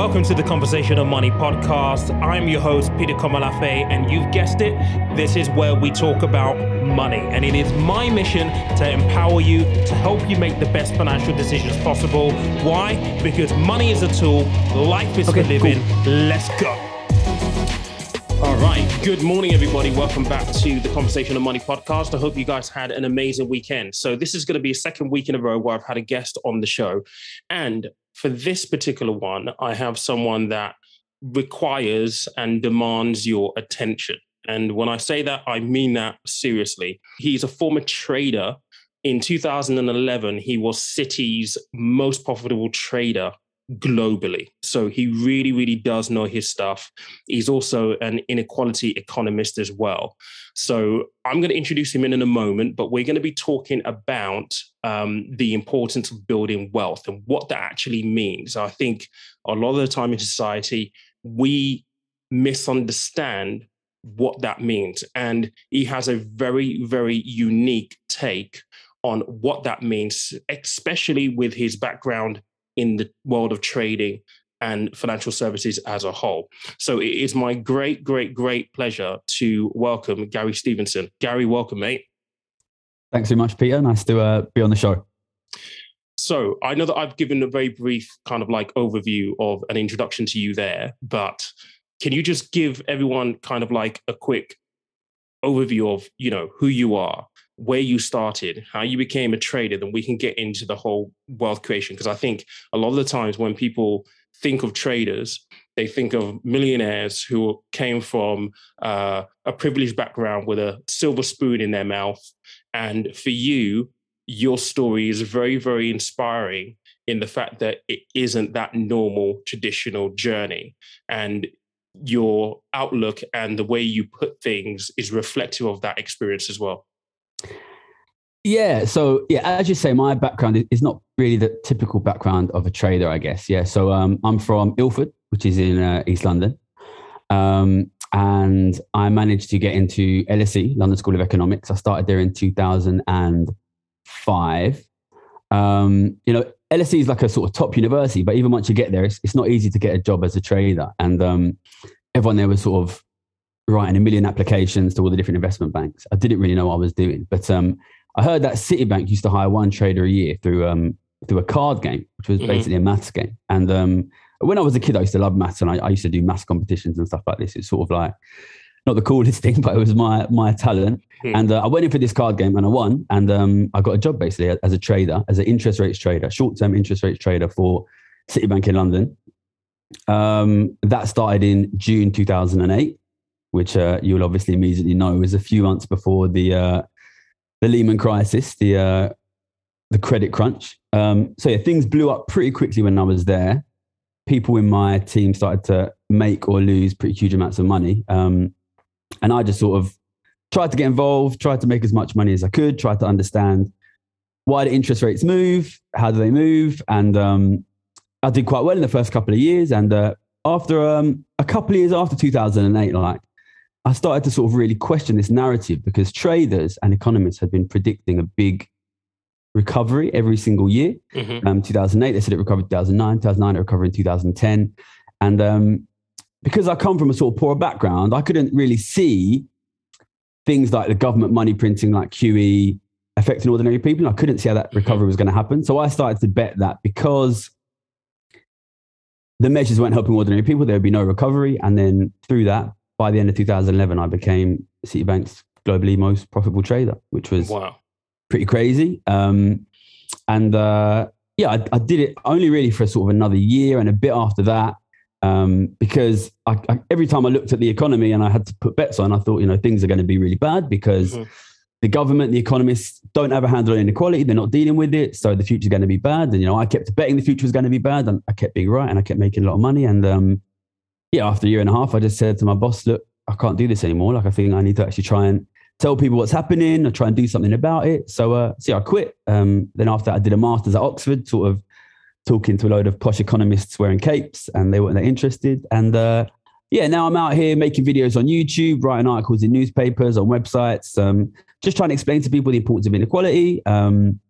Welcome to the Conversation of Money podcast. I'm your host, Peter Komolafe, and you've guessed it, this is where we talk about money. And it is my mission to empower you, to help you make the best financial decisions possible. Why? Because money is a tool, life is okay, for living. Cool. Let's go. All right. Good morning, everybody. Welcome back to the Conversation of Money podcast. I hope you guys had an amazing weekend. So, this is going to be a second week in a row where I've had a guest on the show. And for this particular one, I have someone that requires and demands your attention. And when I say that, I mean that seriously. He's a former trader. In 2011, he was Citi's most profitable trader globally. So he really, really does know his stuff. He's also an inequality economist as well. So I'm going to introduce him in in a moment, but we're going to be talking about um, the importance of building wealth and what that actually means. I think a lot of the time in society, we misunderstand what that means. And he has a very, very unique take on what that means, especially with his background in the world of trading and financial services as a whole. So it is my great, great, great pleasure to welcome Gary Stevenson. Gary, welcome, mate. Thanks so much, Peter. Nice to uh, be on the show. So I know that I've given a very brief kind of like overview of an introduction to you there, but can you just give everyone kind of like a quick overview of you know who you are where you started, how you became a trader, then we can get into the whole wealth creation. Because I think a lot of the times when people think of traders, they think of millionaires who came from uh, a privileged background with a silver spoon in their mouth. And for you, your story is very, very inspiring in the fact that it isn't that normal, traditional journey. And your outlook and the way you put things is reflective of that experience as well. Yeah. So yeah, as you say, my background is not really the typical background of a trader, I guess. Yeah. So um, I'm from Ilford, which is in uh, East London, um, and I managed to get into LSE, London School of Economics. I started there in 2005. Um, you know, LSE is like a sort of top university, but even once you get there, it's, it's not easy to get a job as a trader. And um, everyone there was sort of writing a million applications to all the different investment banks. I didn't really know what I was doing, but um, I heard that Citibank used to hire one trader a year through um, through a card game, which was mm-hmm. basically a maths game. And um, when I was a kid, I used to love maths, and I, I, used to do maths competitions and stuff like this. It's sort of like not the coolest thing, but it was my my talent. Mm-hmm. And uh, I went in for this card game and I won, and um, I got a job basically as a trader, as an interest rates trader, short term interest rates trader for Citibank in London. Um, that started in June 2008 which uh, you'll obviously immediately know was a few months before the uh, the Lehman crisis, the uh, the credit crunch. Um, so yeah, things blew up pretty quickly when I was there. People in my team started to make or lose pretty huge amounts of money, um, and I just sort of tried to get involved, tried to make as much money as I could, tried to understand why do interest rates move, how do they move, and um, I did quite well in the first couple of years. And uh, after um, a couple of years after 2008, like I started to sort of really question this narrative because traders and economists had been predicting a big recovery every single year. Mm-hmm. Um, 2008, they said it recovered 2009, 2009, it recovered in 2010. And um, because I come from a sort of poor background, I couldn't really see things like the government money printing, like QE, affecting ordinary people. I couldn't see how that mm-hmm. recovery was going to happen. So I started to bet that because the measures weren't helping ordinary people, there would be no recovery. And then through that, by the end of 2011, I became Citibank's globally most profitable trader, which was wow. pretty crazy. Um, and uh, yeah, I, I, did it only really for sort of another year and a bit after that. Um, because I, I, every time I looked at the economy and I had to put bets on, I thought, you know, things are going to be really bad because mm-hmm. the government, the economists don't have a handle on inequality. They're not dealing with it. So the future is going to be bad. And, you know, I kept betting the future was going to be bad and I kept being right and I kept making a lot of money. And um, yeah, after a year and a half, I just said to my boss, look, I can't do this anymore. Like I think I need to actually try and tell people what's happening or try and do something about it. So, uh, so yeah, I quit. Um, then after that, I did a master's at Oxford, sort of talking to a load of posh economists wearing capes and they weren't that interested. And, uh, yeah, now I'm out here making videos on YouTube, writing articles in newspapers, on websites, um, just trying to explain to people the importance of inequality, um,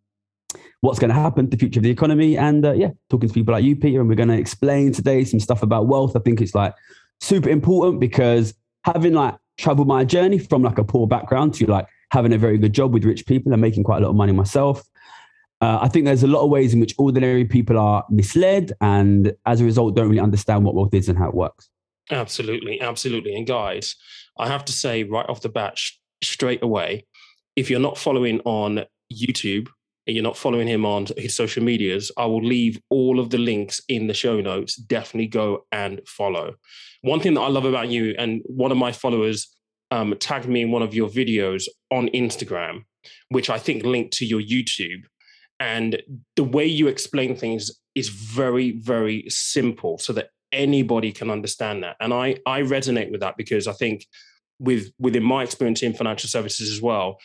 what's going to happen to the future of the economy. And uh, yeah, talking to people like you, Peter, and we're going to explain today some stuff about wealth. I think it's like super important because having like traveled my journey from like a poor background to like having a very good job with rich people and making quite a lot of money myself. Uh, I think there's a lot of ways in which ordinary people are misled and as a result don't really understand what wealth is and how it works. Absolutely, absolutely. And guys, I have to say right off the bat, sh- straight away, if you're not following on YouTube and you're not following him on his social medias, I will leave all of the links in the show notes. Definitely go and follow. One thing that I love about you, and one of my followers um, tagged me in one of your videos on Instagram, which I think linked to your YouTube. And the way you explain things is very, very simple so that anybody can understand that. And I, I resonate with that because I think with within my experience in financial services as well,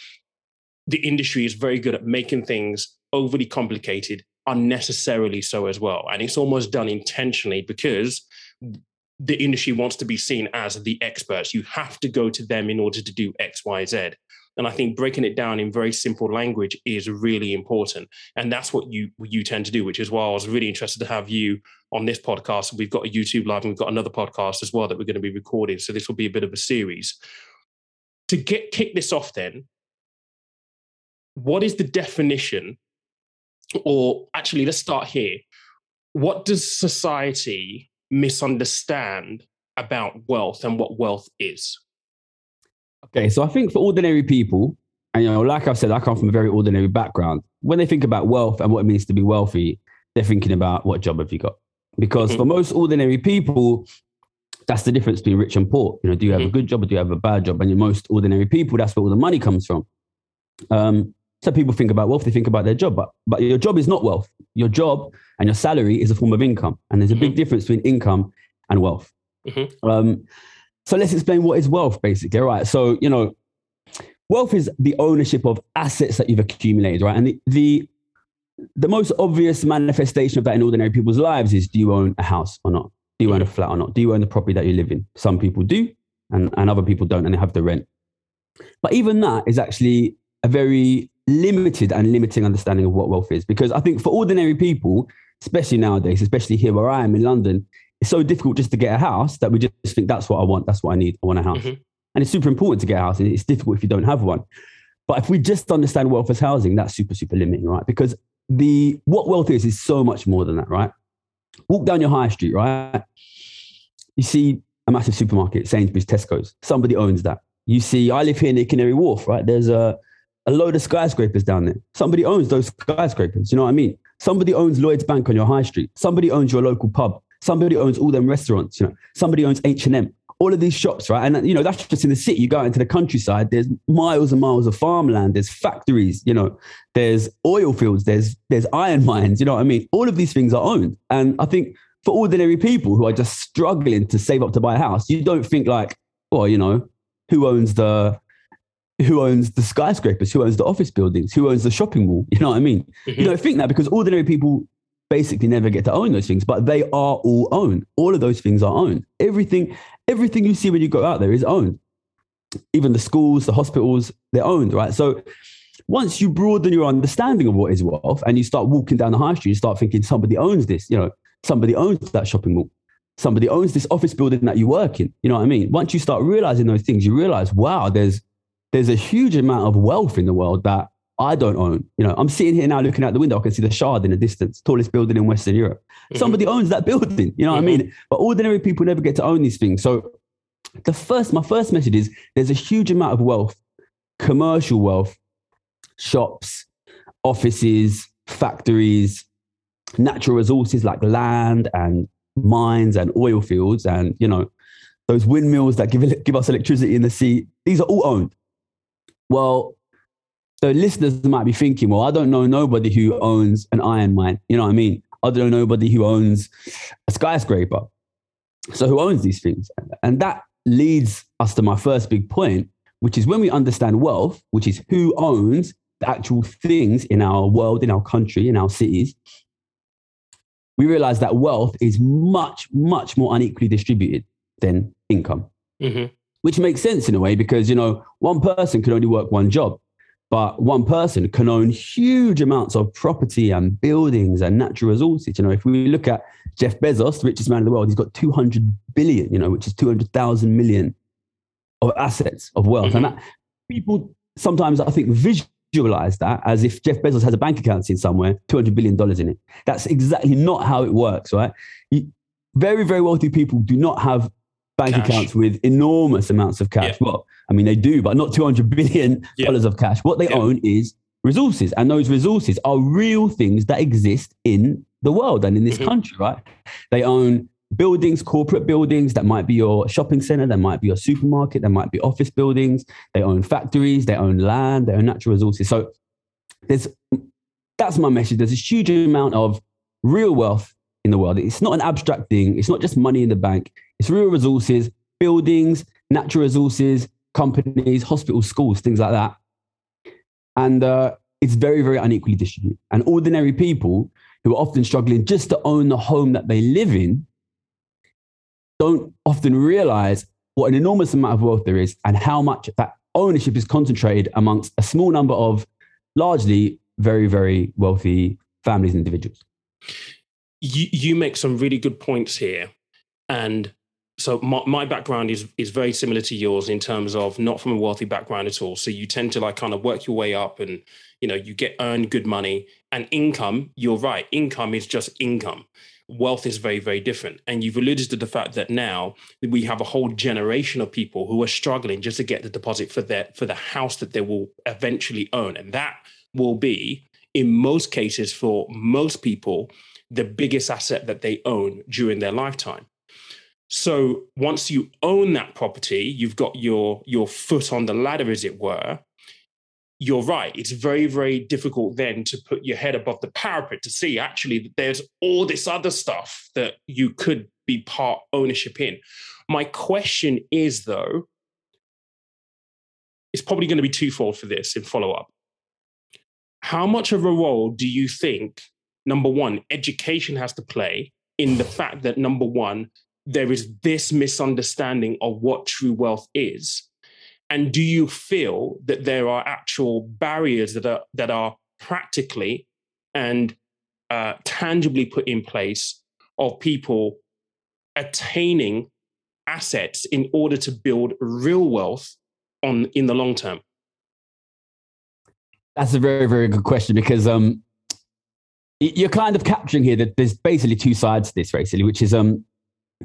the industry is very good at making things overly complicated, unnecessarily so as well. And it's almost done intentionally because the industry wants to be seen as the experts. You have to go to them in order to do X, Y, Z. And I think breaking it down in very simple language is really important. And that's what you you tend to do, which is why I was really interested to have you on this podcast. We've got a YouTube live and we've got another podcast as well that we're going to be recording. So this will be a bit of a series. To get kick this off then, what is the definition? Or actually, let's start here. What does society misunderstand about wealth and what wealth is? Okay, so I think for ordinary people, and you know, like I've said, I come from a very ordinary background. When they think about wealth and what it means to be wealthy, they're thinking about what job have you got? Because mm-hmm. for most ordinary people, that's the difference between rich and poor. You know, do you have mm-hmm. a good job or do you have a bad job? And in most ordinary people, that's where all the money comes from. Um, so people think about wealth, they think about their job, but but your job is not wealth. Your job and your salary is a form of income, and there's a big mm-hmm. difference between income and wealth. Mm-hmm. Um, so let's explain what is wealth, basically. All right. So you know, wealth is the ownership of assets that you've accumulated, right? And the, the the most obvious manifestation of that in ordinary people's lives is: do you own a house or not? Do you own a mm-hmm. flat or not? Do you own the property that you live in? Some people do, and, and other people don't, and they have to rent. But even that is actually a very limited and limiting understanding of what wealth is. Because I think for ordinary people, especially nowadays, especially here where I am in London, it's so difficult just to get a house that we just think that's what I want, that's what I need, I want a house. Mm-hmm. And it's super important to get a house. It's difficult if you don't have one. But if we just understand wealth as housing, that's super, super limiting, right? Because the what wealth is is so much more than that, right? Walk down your high street, right? You see a massive supermarket, Sainsbury's, Tesco's. Somebody owns that. You see, I live here near Canary Wharf, right? There's a a load of skyscrapers down there. Somebody owns those skyscrapers. You know what I mean? Somebody owns Lloyd's Bank on your high street. Somebody owns your local pub. Somebody owns all them restaurants. You know, somebody owns H and M. All of these shops, right? And uh, you know that's just in the city. You go out into the countryside. There's miles and miles of farmland. There's factories. You know, there's oil fields. There's there's iron mines. You know what I mean? All of these things are owned. And I think for ordinary people who are just struggling to save up to buy a house, you don't think like, well, you know, who owns the who owns the skyscrapers, who owns the office buildings, who owns the shopping mall. You know what I mean? Mm-hmm. You don't think that because ordinary people basically never get to own those things, but they are all owned. All of those things are owned. Everything, everything you see when you go out there is owned. Even the schools, the hospitals, they're owned, right? So once you broaden your understanding of what is wealth and you start walking down the high street, you start thinking somebody owns this, you know, somebody owns that shopping mall. Somebody owns this office building that you work in. You know what I mean? Once you start realizing those things, you realize, wow, there's there's a huge amount of wealth in the world that I don't own. You know, I'm sitting here now looking out the window. I can see the Shard in the distance, tallest building in Western Europe. Mm-hmm. Somebody owns that building. You know what mm-hmm. I mean? But ordinary people never get to own these things. So the first, my first message is there's a huge amount of wealth, commercial wealth, shops, offices, factories, natural resources like land and mines and oil fields and, you know, those windmills that give, give us electricity in the sea. These are all owned. Well, the listeners might be thinking, well, I don't know nobody who owns an iron mine. You know what I mean? I don't know nobody who owns a skyscraper. So who owns these things? And that leads us to my first big point, which is when we understand wealth, which is who owns the actual things in our world, in our country, in our cities, we realize that wealth is much, much more unequally distributed than income. Mm-hmm which makes sense in a way because you know one person can only work one job But one person can own huge amounts of property and buildings and natural resources. You know, if we look at Jeff Bezos, the richest man in the world, he's got 200 billion, you know, which is 200,000 million of assets of wealth. Mm-hmm. And that people sometimes, I think, visualize that as if Jeff Bezos has a bank account in somewhere, $200 billion in it. That's exactly not how it works, right? very, very wealthy people do not have bank cash. accounts with enormous amounts of cash. Yeah. Well, I mean, they do, but not $200 billion yeah. of cash. What they yeah. own is resources. And those resources are real things that exist in the world and in this mm-hmm. country, right? They own buildings, corporate buildings. That might be your shopping center. That might be your supermarket. That might be office buildings. They own factories. They own land. They own natural resources. So there's that's my message. There's a huge amount of real wealth in the world. It's not an abstract thing. It's not just money in the bank. It's real resources, buildings, natural resources, companies, hospitals, schools, things like that. And uh, it's very, very unequally distributed. And ordinary people who are often struggling just to own the home that they live in don't often realize what an enormous amount of wealth there is and how much that ownership is concentrated amongst a small number of largely very, very wealthy families and individuals. You, you make some really good points here. And so my, my background is is very similar to yours in terms of not from a wealthy background at all. So you tend to like kind of work your way up and you know you get earn good money and income. You're right, income is just income. Wealth is very very different. And you've alluded to the fact that now we have a whole generation of people who are struggling just to get the deposit for their for the house that they will eventually own, and that will be in most cases for most people the biggest asset that they own during their lifetime. So once you own that property, you've got your your foot on the ladder, as it were. You're right. It's very, very difficult then to put your head above the parapet to see actually that there's all this other stuff that you could be part ownership in. My question is though, it's probably going to be twofold for this in follow up. How much of a role do you think, number one, education has to play in the fact that number one, there is this misunderstanding of what true wealth is? And do you feel that there are actual barriers that are that are practically and uh, tangibly put in place of people attaining assets in order to build real wealth on in the long term? That's a very very good question because um, you're kind of capturing here that there's basically two sides to this, basically, which is um,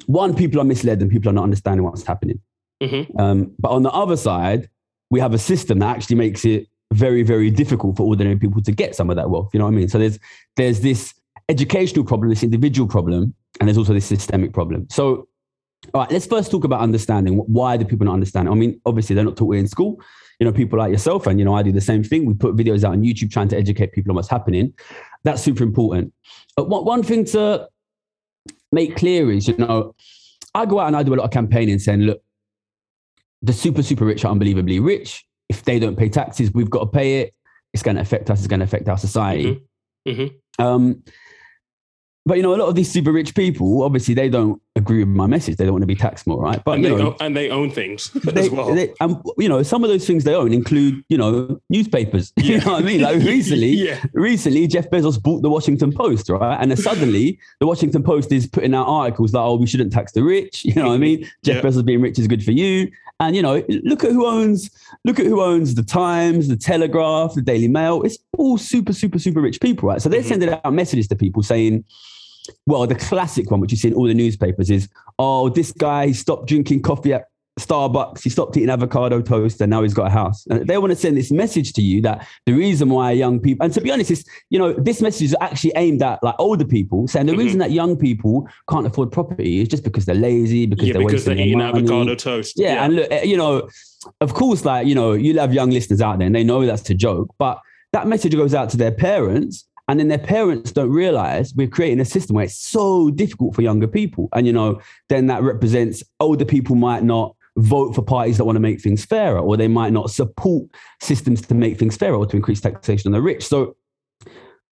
one, people are misled and people are not understanding what's happening. Mm-hmm. Um, but on the other side, we have a system that actually makes it very, very difficult for ordinary people to get some of that wealth. You know what I mean? So there's there's this educational problem, this individual problem, and there's also this systemic problem. So, all right, let's first talk about understanding. Why do people not understand? I mean, obviously they're not taught it in school. You know, people like yourself, and you know, I do the same thing. We put videos out on YouTube trying to educate people on what's happening. That's super important. But one, one thing to make clear is, you know, I go out and I do a lot of campaigning saying, look, the super, super rich are unbelievably rich. If they don't pay taxes, we've got to pay it. It's going to affect us. It's going to affect our society. Mm-hmm. Mm-hmm. Um, but you know, a lot of these super rich people, obviously, they don't agree with my message. They don't want to be taxed more, right? But and, they, know, own, and they own things they, as well. They, and you know, some of those things they own include, you know, newspapers. Yeah. you know what I mean? Like recently, yeah. recently, Jeff Bezos bought the Washington Post, right? And then suddenly, the Washington Post is putting out articles like, "Oh, we shouldn't tax the rich." You know what I mean? Jeff yeah. Bezos being rich is good for you. And you know, look at who owns look at who owns the Times, the Telegraph, the Daily Mail. It's all super, super, super rich people, right? So they're mm-hmm. sending out messages to people saying well, the classic one, which you see in all the newspapers, is oh, this guy stopped drinking coffee at Starbucks, he stopped eating avocado toast, and now he's got a house. And they want to send this message to you that the reason why young people, and to be honest, is you know, this message is actually aimed at like older people, saying the mm-hmm. reason that young people can't afford property is just because they're lazy, because yeah, they're because they're eating money. avocado toast. Yeah, yeah, and look, eh, you know, of course, like you know, you'll have young listeners out there, and they know that's a joke, but that message goes out to their parents and then their parents don't realize we're creating a system where it's so difficult for younger people. And, you know, then that represents older people might not vote for parties that want to make things fairer, or they might not support systems to make things fairer or to increase taxation on the rich. So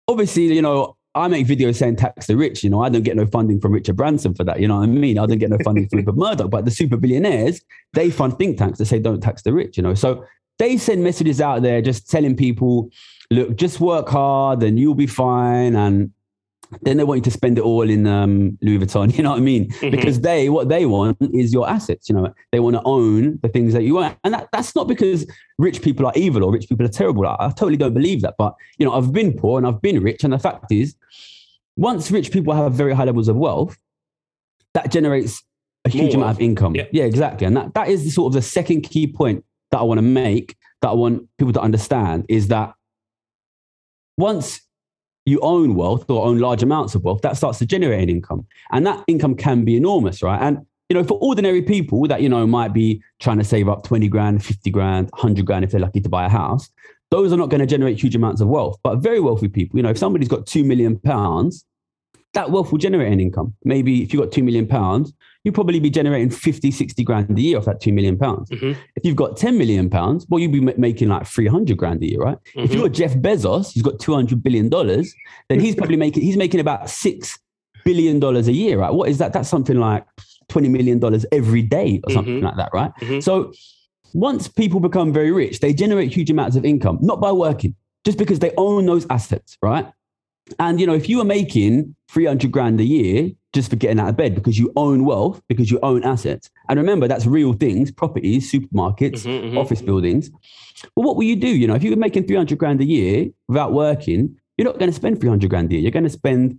obviously, you know, I make videos saying tax the rich. You know, I don't get no funding from Richard Branson for that. You know what I mean? I don't get no funding from Rupert Murdoch. But the super billionaires, they fund think tanks that say don't tax the rich. You know, so they send messages out there just telling people, look, just work hard and you'll be fine. And then they want you to spend it all in um, Louis Vuitton. You know what I mean? Mm-hmm. Because they, what they want is your assets. You know, they want to own the things that you want, and that, that's not because rich people are evil or rich people are terrible. I, I totally don't believe that. But you know, I've been poor and I've been rich, and the fact is, once rich people have very high levels of wealth, that generates a huge More amount of income. Yeah. yeah, exactly. And that, that is the sort of the second key point that I want to make that I want people to understand is that once you own wealth or own large amounts of wealth, that starts to generate an income. And that income can be enormous, right? And you know, for ordinary people that, you know, might be trying to save up 20 grand, 50 grand, 100 grand if they're lucky to buy a house, those are not going to generate huge amounts of wealth. But very wealthy people, you know, if somebody's got 2 million pounds, that wealth will generate an income. Maybe if you've got 2 million pounds, you'll probably be generating 50, 60 grand a year off that 2 million pounds. Mm-hmm. If you've got 10 million pounds, well, you'll be making like 300 grand a year, right? Mm-hmm. If you're Jeff Bezos, he's got 200 billion dollars, then he's probably making, he's making about 6 billion dollars a year, right? What is that? That's something like 20 million dollars every day or something mm-hmm. like that, right? Mm-hmm. So once people become very rich, they generate huge amounts of income, not by working, just because they own those assets, right? And you know, if you were making 300 grand a year just for getting out of bed because you own wealth, because you own assets. And remember, that's real things, properties, supermarkets, mm-hmm, mm-hmm. office buildings. Well, what will you do? You know, if you were making 300 grand a year without working, you're not going to spend 300 grand a year. You're going to spend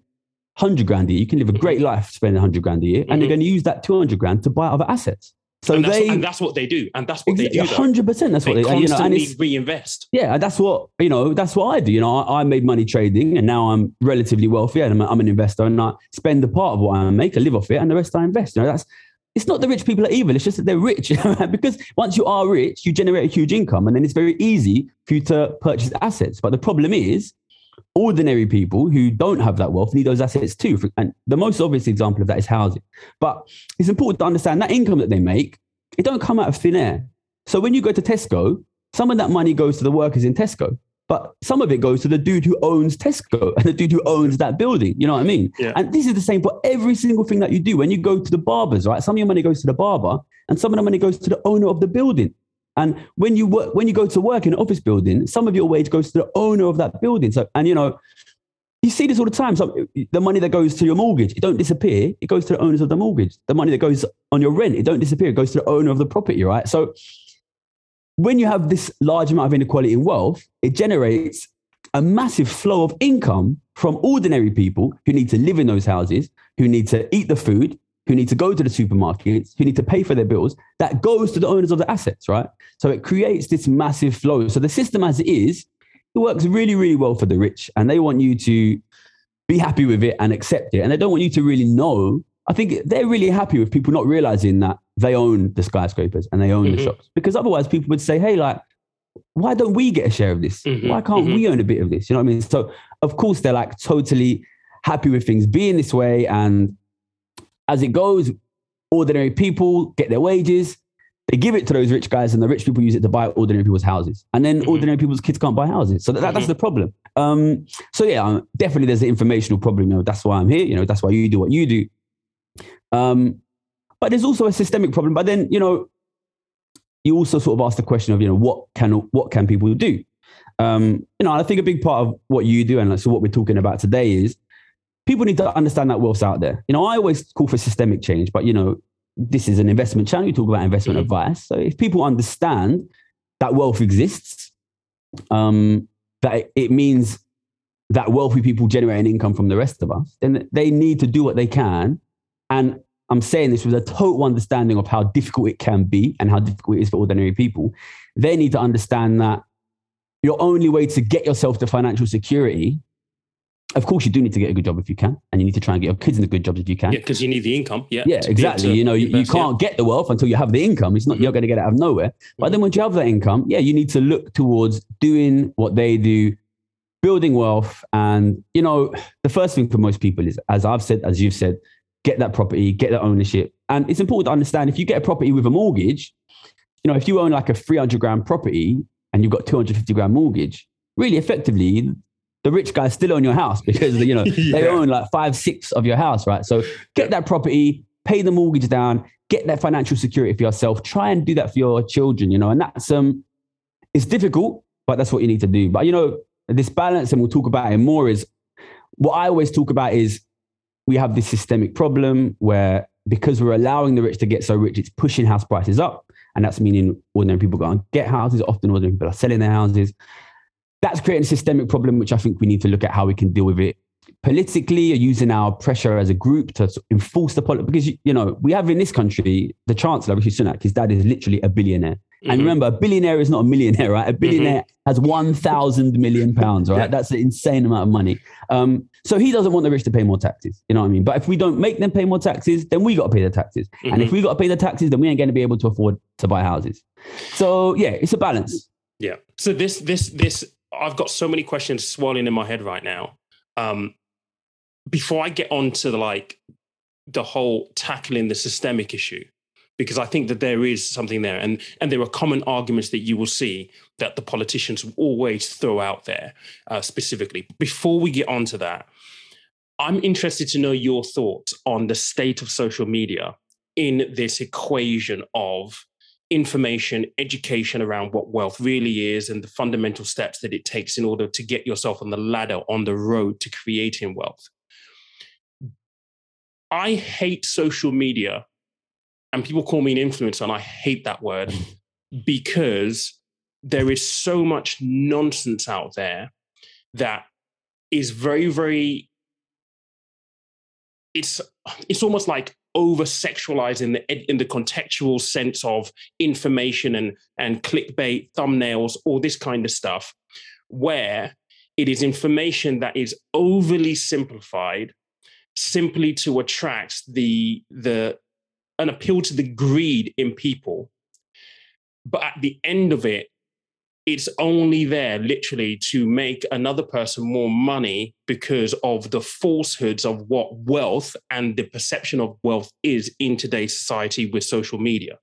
100 grand a year. You can live a great mm-hmm. life spending 100 grand a year, and you're going to use that 200 grand to buy other assets. So and they, and that's what they do, and that's what they do. Hundred percent. That's they what they constantly you know, reinvest. Yeah, that's what you know. That's what I do. You know, I, I made money trading, and now I'm relatively wealthy, and I'm, I'm, an investor, and I spend a part of what I make, I live off it, and the rest I invest. You know, that's it's not the rich people are evil. It's just that they're rich, because once you are rich, you generate a huge income, and then it's very easy for you to purchase assets. But the problem is, ordinary people who don't have that wealth need those assets too. And the most obvious example of that is housing. But it's important to understand that income that they make it don't come out of thin air. So when you go to Tesco, some of that money goes to the workers in Tesco, but some of it goes to the dude who owns Tesco and the dude who owns that building. You know what I mean? Yeah. And this is the same for every single thing that you do. When you go to the barbers, right? Some of your money goes to the barber, and some of the money goes to the owner of the building. And when you work, when you go to work in an office building, some of your wage goes to the owner of that building. So, and you know, you see this all the time. So the money that goes to your mortgage, it don't disappear. It goes to the owners of the mortgage. The money that goes on your rent, it don't disappear. It goes to the owner of the property, right? So when you have this large amount of inequality in wealth, it generates a massive flow of income from ordinary people who need to live in those houses, who need to eat the food, who need to go to the supermarkets, who need to pay for their bills, that goes to the owners of the assets, right? So it creates this massive flow. So the system as it is it works really, really well for the rich, and they want you to be happy with it and accept it. And they don't want you to really know. I think they're really happy with people not realizing that they own the skyscrapers and they own mm-hmm. the shops, because otherwise people would say, "Hey, like." Why don't we get a share of this? Mm-hmm. Why can't mm-hmm. we own a bit of this? You know what I mean? So, of course, they're like totally happy with things being this way. And as it goes, ordinary people get their wages, they give it to those rich guys, and the rich people use it to buy ordinary people's houses. And then mm-hmm. ordinary people's kids can't buy houses. So that, mm-hmm. that's the problem. Um, so yeah, um, definitely there's an informational problem. You know, that's why I'm here. You know, that's why you do what you do. Um, but there's also a systemic problem. But then, you know, you also sort of ask the question of, you know, what can what can people do? Um, you know, I think a big part of what you do, and so what we're talking about today is people need to understand that wealth's out there. You know, I always call for systemic change, but you know, this is an investment channel. You talk about investment mm-hmm. advice. So if people understand that wealth exists, um, that it means that wealthy people generate an income from the rest of us, then they need to do what they can. And I'm saying this with a total understanding of how difficult it can be and how difficult it is for ordinary people. They need to understand that your only way to get yourself to financial security of course, you do need to get a good job if you can, and you need to try and get your kids in into good jobs if you can. Yeah, because you need the income. Yeah, yeah, exactly. You know, you, you can't yeah. get the wealth until you have the income. It's not mm-hmm. you're going to get it out of nowhere. But mm-hmm. then once you have that income, yeah, you need to look towards doing what they do, building wealth, and you know, the first thing for most people is, as I've said, as you've said, get that property, get that ownership, and it's important to understand if you get a property with a mortgage, you know, if you own like a 300 grand property and you've got 250 grand mortgage, really effectively the rich guys still own your house because you know yeah. they own like five, six of your house, right? So get that property, pay the mortgage down, get that financial security for yourself. Try and do that for your children, you know, and that's um, it's difficult, but that's what you need to do. But you know, this balance, and we'll talk about it more, is what I always talk about is we have this systemic problem where because we're allowing the rich to get so rich, it's pushing house prices up. And that's meaning ordinary people go and get houses. Often ordinary people are selling their houses. That's creating a systemic problem, which I think we need to look at how we can deal with it politically or using our pressure as a group to enforce the policy. Because, you know, we have in this country, the Chancellor, Rishi Sunak, his dad is literally a billionaire. Mm-hmm. And remember, a billionaire is not a millionaire, right? A mm-hmm. billionaire mm-hmm. has 1,000 million pounds, right? Yeah. That's an insane amount of money. Um, so he doesn't want the rich to pay more taxes. You know what I mean? But if we don't make them pay more taxes, then we got to pay the taxes. Mm-hmm. And if mm-hmm. we got to pay the taxes, then we ain't going to be able to afford to buy houses. So yeah, it's a balance. Yeah. So this, this, this, I've got so many questions swirling in my head right now. Um, before I get on to the like the whole tackling the systemic issue, because I think that there is something there, and and there are common arguments that you will see that the politicians always throw out there uh, specifically. Before we get on to that, I'm interested to know your thoughts on the state of social media in this equation of information, education around what wealth really is, and the fundamental steps that it takes in order to get yourself on the ladder on the road to creating wealth. I hate social media, and people call me an influencer, and I hate that word because there is so much nonsense out there that is very, very. It's it's almost like over sexualized in the in the contextual sense of information and and clickbait thumbnails all this kind of stuff where it is information that is overly simplified simply to attract the the an appeal to the greed in people. But at the end of it it's only there literally to make another person more money because of the falsehoods of what wealth and the perception of wealth is in today's society with social media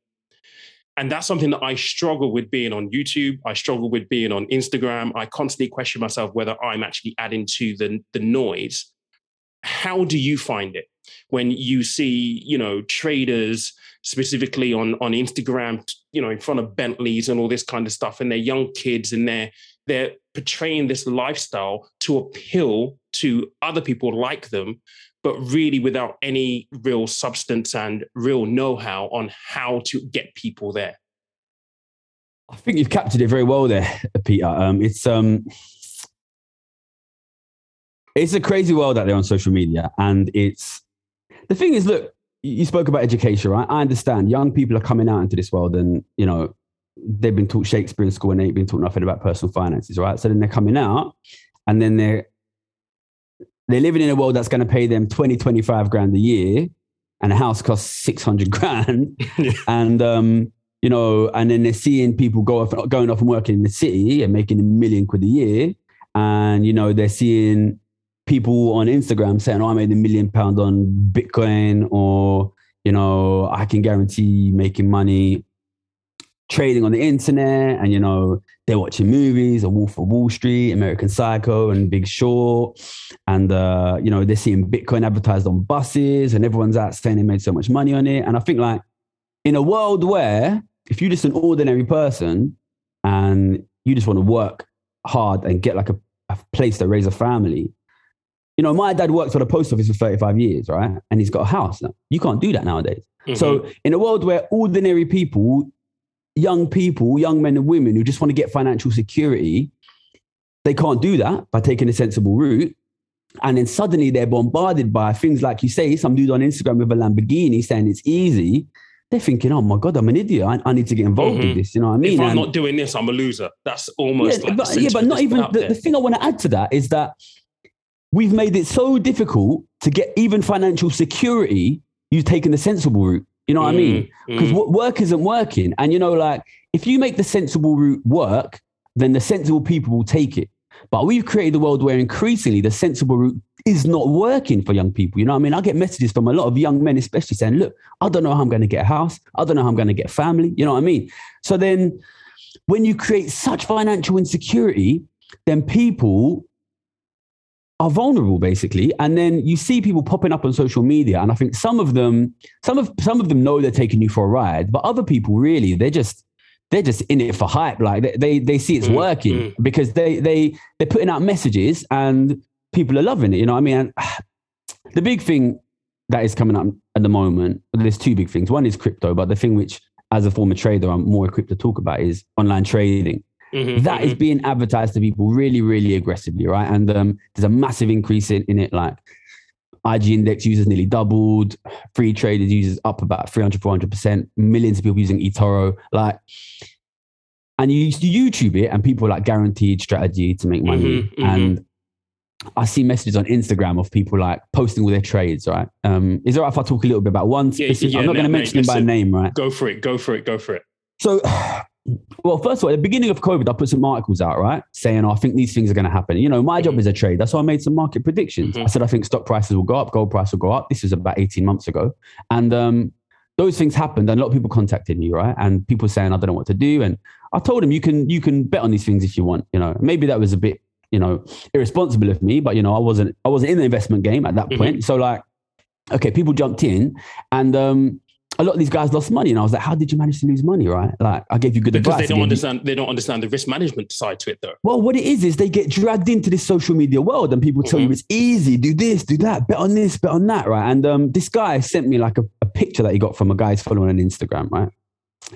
and that's something that I struggle with being on YouTube. I struggle with being on Instagram. I constantly question myself whether I'm actually adding to the, the noise how do you find it when you see you know traders specifically on on instagram you know in front of bentleys and all this kind of stuff and they're young kids and they're they're portraying this lifestyle to appeal to other people like them but really without any real substance and real know-how on how to get people there i think you've captured it very well there peter um, it's um it's a crazy world out there on social media. And it's the thing is, look, you spoke about education, right? I understand young people are coming out into this world and, you know, they've been taught Shakespeare in school and they've been taught nothing about personal finances, right? So then they're coming out and then they're they're living in a world that's going to pay them 20, 25 grand a year and a house costs 600 grand. And, um, you know, and then they're seeing people go off, going off and working in the city and making a million quid a year. And, you know, they're seeing people on Instagram saying, "Oh, I made a million pound on Bitcoin," or you know, I can guarantee making money trading on the internet, and you know, they're watching movies, A Wolf of Wall Street, American Psycho, and Big Short, and uh, you know, they're seeing Bitcoin advertised on buses, and everyone's out saying they made so much money on it. And I think like in a world where if you're just an ordinary person and you just want to work hard and get like a, a place to raise a family, you know, my dad worked for the post office for 35 years, right? And he's got a house now. You can't do that nowadays. Mm-hmm. So, in a world where ordinary people, young people, young men and women who just want to get financial security, they can't do that by taking a sensible route. And then suddenly they're bombarded by things like you say, some dude on Instagram with a Lamborghini saying it's easy. They're thinking, oh my God, I'm an idiot. I, I need to get involved mm-hmm. this. You know what I mean? If I'm and, not doing this, I'm a loser. That's almost yeah, like but, yeah, but not even the, the thing I want to add to that is that we've made it so difficult to get even financial security. You've taken the sensible route. You know what mm, I mean? Because mm. work isn't working. And you know, like if you make the sensible route work, then the sensible people will take it. But we've created a world where increasingly the sensible route is not working for young people. You know what I mean? I get messages from a lot of young men, especially saying, look, I don't know how I'm going to get a house. I don't know how I'm going to get family. You know what I mean? So then when you create such financial insecurity, then people are vulnerable basically and then you see people popping up on social media and i think some of them some of some of them know they're taking you for a ride but other people really they're just they're just in it for hype. Like they they, they see it's mm, working mm. because they they they're putting out messages and people are loving it. You know what I mean? And the big thing that is coming up at the moment, there's two big things. One is crypto, but the thing which, as a former trader, I'm more equipped to talk about is online trading. Mm-hmm, that mm-hmm. is being advertised to people really, really aggressively, right? And um, there's a massive increase in, in it. Like IG index users nearly doubled, Freetrade's users up about 300, 400%, millions of people using eToro. Like, and you, you YouTube it, and people like guaranteed strategy to make money. Mm-hmm, mm-hmm. and I see messages on Instagram of people like posting all their trades, right? Um, is it right if I talk a little bit about one specific? Yeah, yeah, I'm not going to mention him by name, right? Go for it. Go for it. Go for it. So, well, first of all, at the beginning of COVID, I put some articles out, right, saying, oh, I think these things are going to happen. You know, my mm-hmm. job is a trade. That's why I made some market predictions. Mm-hmm. I said I think stock prices will go up, gold price will go up. This was about 18 months ago, and um, those things happened, and a lot of people contacted me, right, and people saying I don't know what to do, and I told them you can you can bet on these things if you want. You know, maybe that was a bit you know, irresponsible of me, but you know, I wasn't I wasn't in the investment game at that mm-hmm. point. So like, okay, people jumped in and um a lot of these guys lost money, and I was like, "How did you manage to lose money?" Right? Like, I gave you good because advice. they don't understand. You... They don't understand the risk management side to it, though. Well, what it is is they get dragged into this social media world, and people tell mm-hmm. you it's easy. Do this, do that, bet on this, bet on that, right? And um, this guy sent me like a, a picture that he got from a guy he's following on Instagram, right?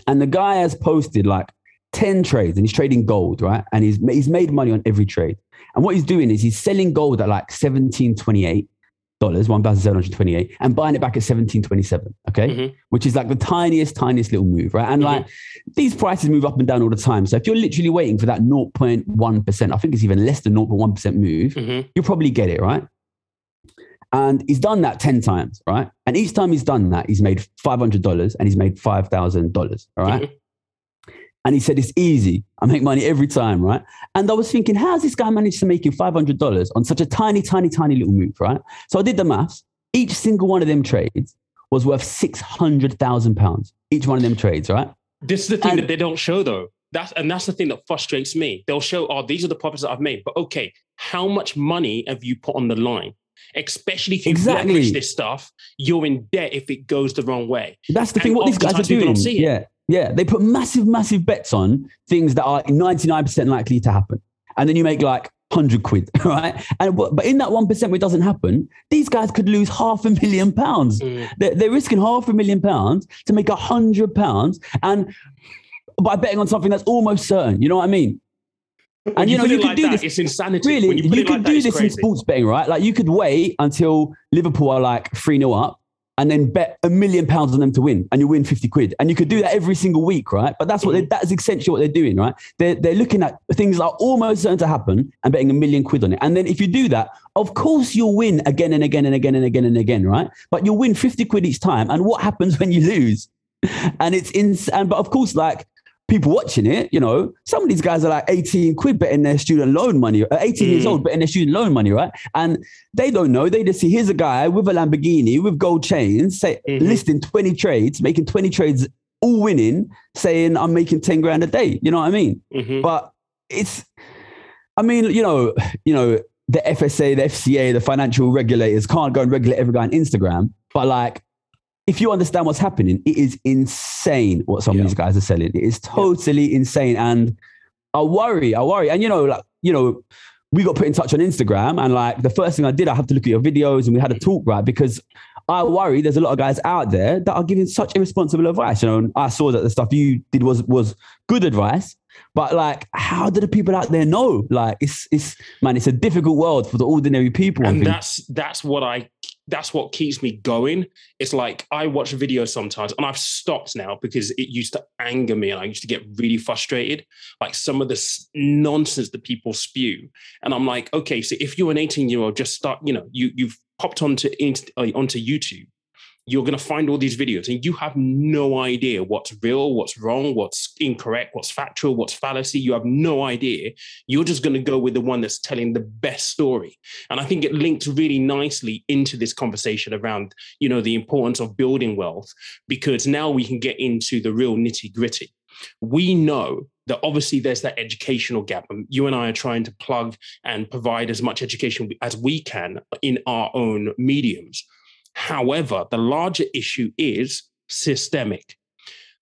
And the guy has posted like ten trades, and he's trading gold, right? And he's he's made money on every trade. And what he's doing is he's selling gold at like 1728 dollars, 1,728, and buying it back at 1727. Okay. Mm-hmm. Which is like the tiniest, tiniest little move, right? And mm-hmm. like these prices move up and down all the time. So if you're literally waiting for that 0.1%, I think it's even less than 0.1% move, mm-hmm. you'll probably get it, right? And he's done that 10 times, right? And each time he's done that, he's made $500 and he's made $5,000, all right? And he said, it's easy. I make money every time, right? And I was thinking, how's this guy managed to make you $500 on such a tiny, tiny, tiny little move, right? So I did the maths. Each single one of them trades was worth £600,000. Each one of them trades, right? This is the thing and, that they don't show though. That's, and that's the thing that frustrates me. They'll show, oh, these are the profits that I've made. But okay, how much money have you put on the line? Especially if you exactly. leverage this stuff, you're in debt if it goes the wrong way. That's the and thing. What these guys are doing, yeah, yeah, they put massive, massive bets on things that are 99% likely to happen. And then you make like 100 quid, right? And but in that 1% where it doesn't happen, these guys could lose half a million pounds. Mm. They're, they're, risking half a million pounds to make a hundred pounds and by betting on something that's almost certain. You know what I mean? And you, know, you could do that, this. It's insanity. Really, you, you could like do this in sports betting, right? Like you could wait until Liverpool are like 3 0 up and then bet a million pounds on them to win and you win 50 quid. And you could do that every single week, right? But that's what they, mm-hmm. that's essentially what they're doing, right? They're, they're looking at things that are almost certain to happen and betting a million quid on it. And then if you do that, of course you'll win again and again and again and again and again, right? But you'll win 50 quid each time. And what happens when you lose? And it's in, and, but of course, like people watching it, you know, some of these guys are like 18 quid betting their student loan money, uh, 18 mm. years old betting their student loan money, right? And they don't know. They just see here's a guy with a Lamborghini with gold chains, say mm-hmm. listing 20 trades, making 20 trades, all winning, saying I'm making 10 grand a day. You know what I mean? Mm-hmm. But it's, I mean, you know, you know, the FSA, the FCA, the financial regulators can't go and regulate every guy on Instagram. But like if you understand what's happening, it is insane what some yeah. of these guys are selling. It is totally yeah. insane. And I worry, I worry. And you know, like, you know, we got put in touch on Instagram and like the first thing I did, I had to look at your videos and we had a talk, right? Because I worry there's a lot of guys out there that are giving such irresponsible advice. You know, and I saw that the stuff you did was was good advice, but like, how do the people out there know? Like, it's it's man, it's a difficult world for the ordinary people. And that's that's what I that's what keeps me going. It's like I watch videos sometimes and I've stopped now because it used to anger me and I used to get really frustrated. Like some of this nonsense that people spew. And I'm like, okay, so if you're an 18 year old, just start, you know, you, you've popped onto, uh, onto YouTube you're going to find all these videos and you have no idea what's real, what's wrong, what's incorrect, what's factual, what's fallacy. You have no idea. You're just going to go with the one that's telling the best story. And I think it links really nicely into this conversation around, you know, the importance of building wealth, because now we can get into the real nitty gritty. We know that obviously there's that educational gap. And you and I are trying to plug and provide as much education as we can in our own mediums. However, the larger issue is systemic.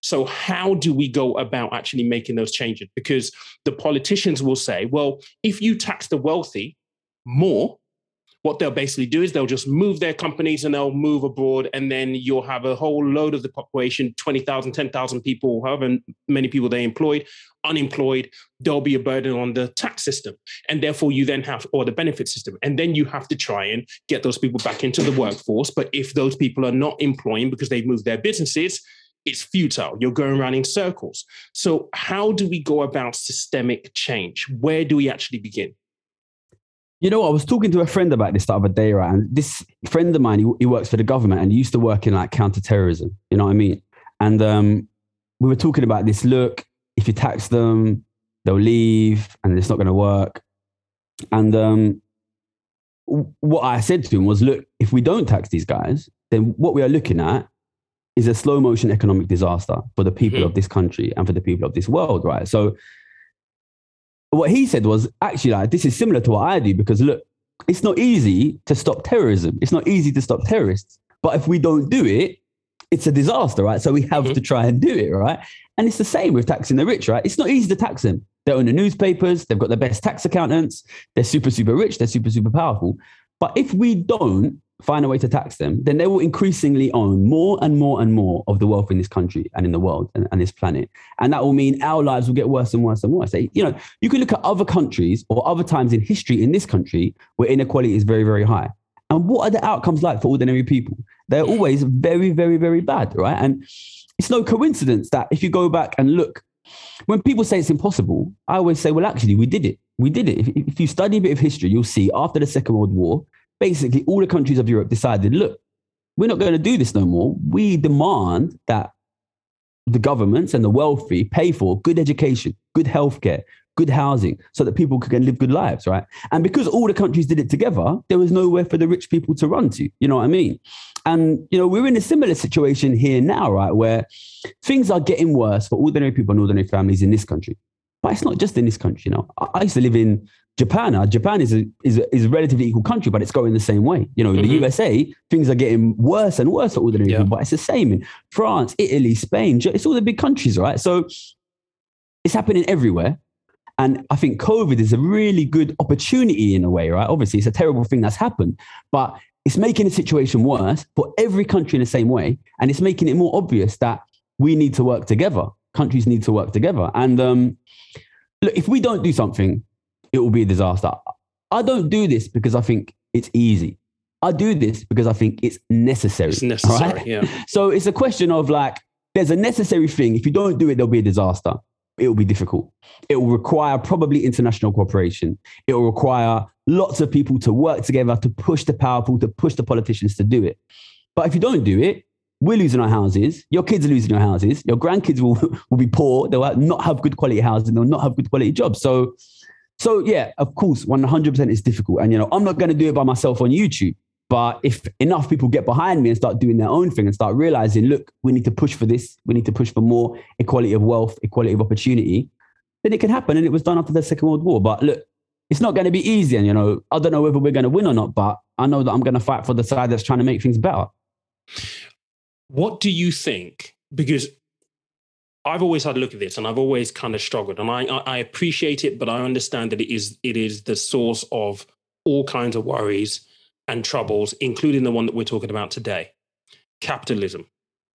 So, how do we go about actually making those changes? Because the politicians will say, well, if you tax the wealthy more, what they'll basically do is they'll just move their companies and they'll move abroad. And then you'll have a whole load of the population 20,000, 10,000 people, however many people they employed, unemployed. There'll be a burden on the tax system. And therefore, you then have, or the benefit system. And then you have to try and get those people back into the workforce. But if those people are not employing because they've moved their businesses, it's futile. You're going around in circles. So, how do we go about systemic change? Where do we actually begin? You know, I was talking to a friend about this the other day, right? And this friend of mine, he, he works for the government and he used to work in like counterterrorism. You know what I mean? And um, we were talking about this. Look, if you tax them, they'll leave, and it's not going to work. And um, what I said to him was, look, if we don't tax these guys, then what we are looking at is a slow motion economic disaster for the people mm-hmm. of this country and for the people of this world, right? So what he said was actually like this is similar to what I do because look, it's not easy to stop terrorism. It's not easy to stop terrorists. But if we don't do it, it's a disaster, right? So we have mm-hmm. to try and do it, right? And it's the same with taxing the rich, right? It's not easy to tax them. They own the newspapers, they've got the best tax accountants, they're super, super rich, they're super, super powerful. But if we don't find a way to tax them, then they will increasingly own more and more and more of the wealth in this country and in the world and, and this planet. And that will mean our lives will get worse and worse and worse. You know, you can look at other countries or other times in history in this country where inequality is very, very high. And what are the outcomes like for ordinary people? They're always very, very, very bad, right? And it's no coincidence that if you go back and look, when people say it's impossible, I always say, well, actually, we did it. We did it. If, if you study a bit of history, you'll see after the Second World War, basically all the countries of Europe decided, look, we're not going to do this no more. We demand that the governments and the wealthy pay for good education, good healthcare, good housing, so that people can live good lives, right? And because all the countries did it together, there was nowhere for the rich people to run to. You know what I mean? And you know, we're in a similar situation here now, right, where things are getting worse for ordinary people and ordinary families in this country. But it's not just in this country. You know, I used to live in Japan. Now, Japan is a, is a, is a relatively equal country, but it's going the same way. You know, mm-hmm. the USA, things are getting worse and worse for ordinary yeah. people, but it's the same in France, Italy, Spain. It's all the big countries, right? So it's happening everywhere. And I think COVID is a really good opportunity in a way, right? Obviously, it's a terrible thing that's happened, but it's making the situation worse for every country in the same way. And it's making it more obvious that we need to work together. Countries need to work together. And um, look, if we don't do something, it will be a disaster. I don't do this because I think it's easy. I do this because I think it's necessary. It's necessary, right? yeah. So it's a question of like, there's a necessary thing. If you don't do it, there'll be a disaster. It will be difficult. It will require probably international cooperation. It will require lots of people to work together to push the powerful, to push the politicians to do it. But if you don't do it, we're losing our houses. Your kids are losing your houses. Your grandkids will, will be poor. They'll not have good quality housing. They'll not have good quality jobs. So so yeah, of course, 100% is difficult. And, you know, I'm not going to do it by myself on YouTube. But if enough people get behind me and start doing their own thing and start realizing, look, we need to push for this, we need to push for more equality of wealth, equality of opportunity, then it can happen. And it was done after the Second World War. But look, it's not going to be easy. And, you know, I don't know whether we're going to win or not, but I know that I'm going to fight for the side that's trying to make things better. What do you think? Because I've always had a look at this and I've always kind of struggled. And I, I appreciate it, but I understand that it is it is the source of all kinds of worries and troubles, including the one that we're talking about today. Capitalism.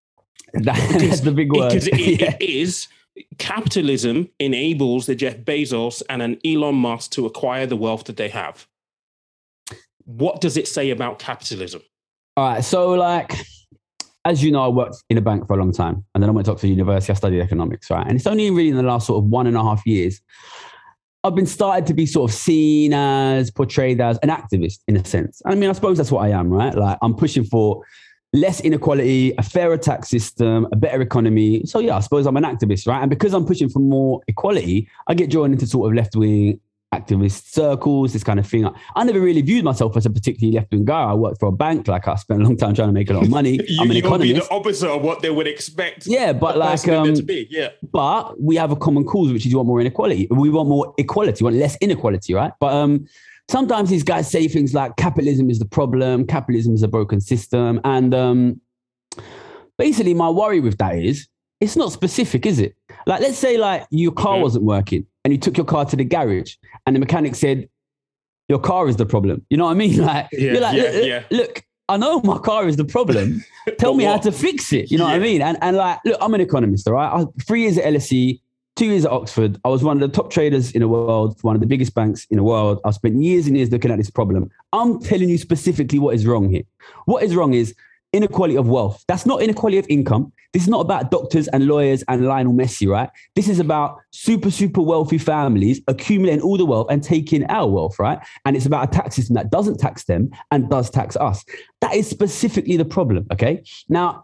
That's the big word. Because it, yeah. it is capitalism enables the Jeff Bezos and an Elon Musk to acquire the wealth that they have. What does it say about capitalism? All right. So like as you know, I worked in a bank for a long time, and then I went to Oxford University. I studied economics, right? And it's only really in the last sort of one and a half years I've been started to be sort of seen as portrayed as an activist in a sense. I mean, I suppose that's what I am, right? Like I'm pushing for less inequality, a fairer tax system, a better economy. So yeah, I suppose I'm an activist, right? And because I'm pushing for more equality, I get drawn into sort of left wing activist circles, this kind of thing. I never really viewed myself as a particularly left wing guy. I worked for a bank, like I spent a long time trying to make a lot of money. you, I'm an economist. Be the opposite of what they would expect. Yeah, but like, um, to be. yeah. But we have a common cause, which is you want more inequality. We want more equality. We want less inequality, right? But um, sometimes these guys say things like capitalism is the problem, capitalism is a broken system, and um, basically my worry with that is it's not specific, is it? Like, let's say like your car Mhm. wasn't working and you took your car to the garage and the mechanic said, your car is the problem. You know what I mean? Like, Yeah, you're like, yeah, look, yeah. look, I know my car is the problem. Tell me how to fix it. You know what I mean? And, and like, look, I'm an economist, all right? I, three years at LSE, two years at Oxford. I was one of the top traders in the world, for one of the biggest banks in the world. I've spent years and years looking at this problem. I'm telling you specifically what is wrong here. What is wrong is inequality of wealth. That's not inequality of income. This is not about doctors and lawyers and Lionel Messi, right? This is about super, super wealthy families accumulating all the wealth and taking our wealth, right? And it's about a tax system that doesn't tax them and does tax us. That is specifically the problem, okay? Now,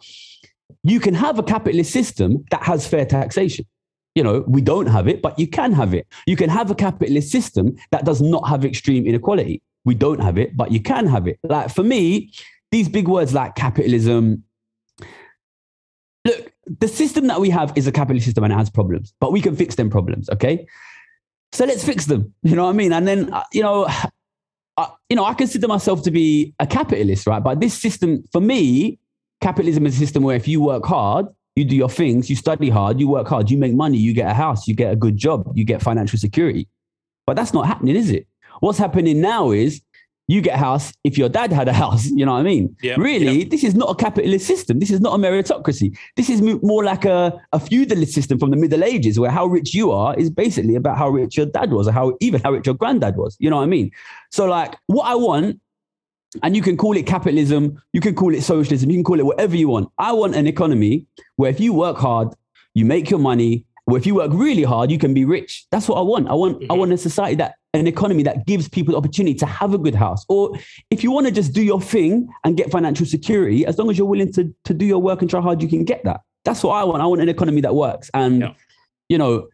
you can have a capitalist system that has fair taxation. You know, we don't have it, but you can have it. You can have a capitalist system that does not have extreme inequality. We don't have it, but you can have it. Like for me, these big words like capitalism. Look, the system that we have is a capitalist system and it has problems, but we can fix them problems. Okay. So let's fix them. You know what I mean? And then, uh, you know, I, you know, I consider myself to be a capitalist, right? But this system, for me, capitalism is a system where if you work hard, you do your things, you study hard, you work hard, you make money, you get a house, you get a good job, you get financial security. But that's not happening, is it? What's happening now is you get a house if your dad had a house. You know what I mean? Yeah, really, yeah. this is not a capitalist system. This is not a meritocracy. This is more like a, a feudalist system from the Middle Ages, where how rich you are is basically about how rich your dad was, or how even how rich your granddad was. You know what I mean? So, like, what I want and you can call it capitalism, you can call it socialism, you can call it whatever you want. I want an economy where if you work hard, you make your money, or if you work really hard, you can be rich. That's what I want. I want I Mhm. want a society that an economy that gives people the opportunity to have a good house. Or if you want to just do your thing and get financial security, as long as you're willing to, to do your work and try hard, you can get that. That's what I want. I want an economy that works. And Yeah. you know,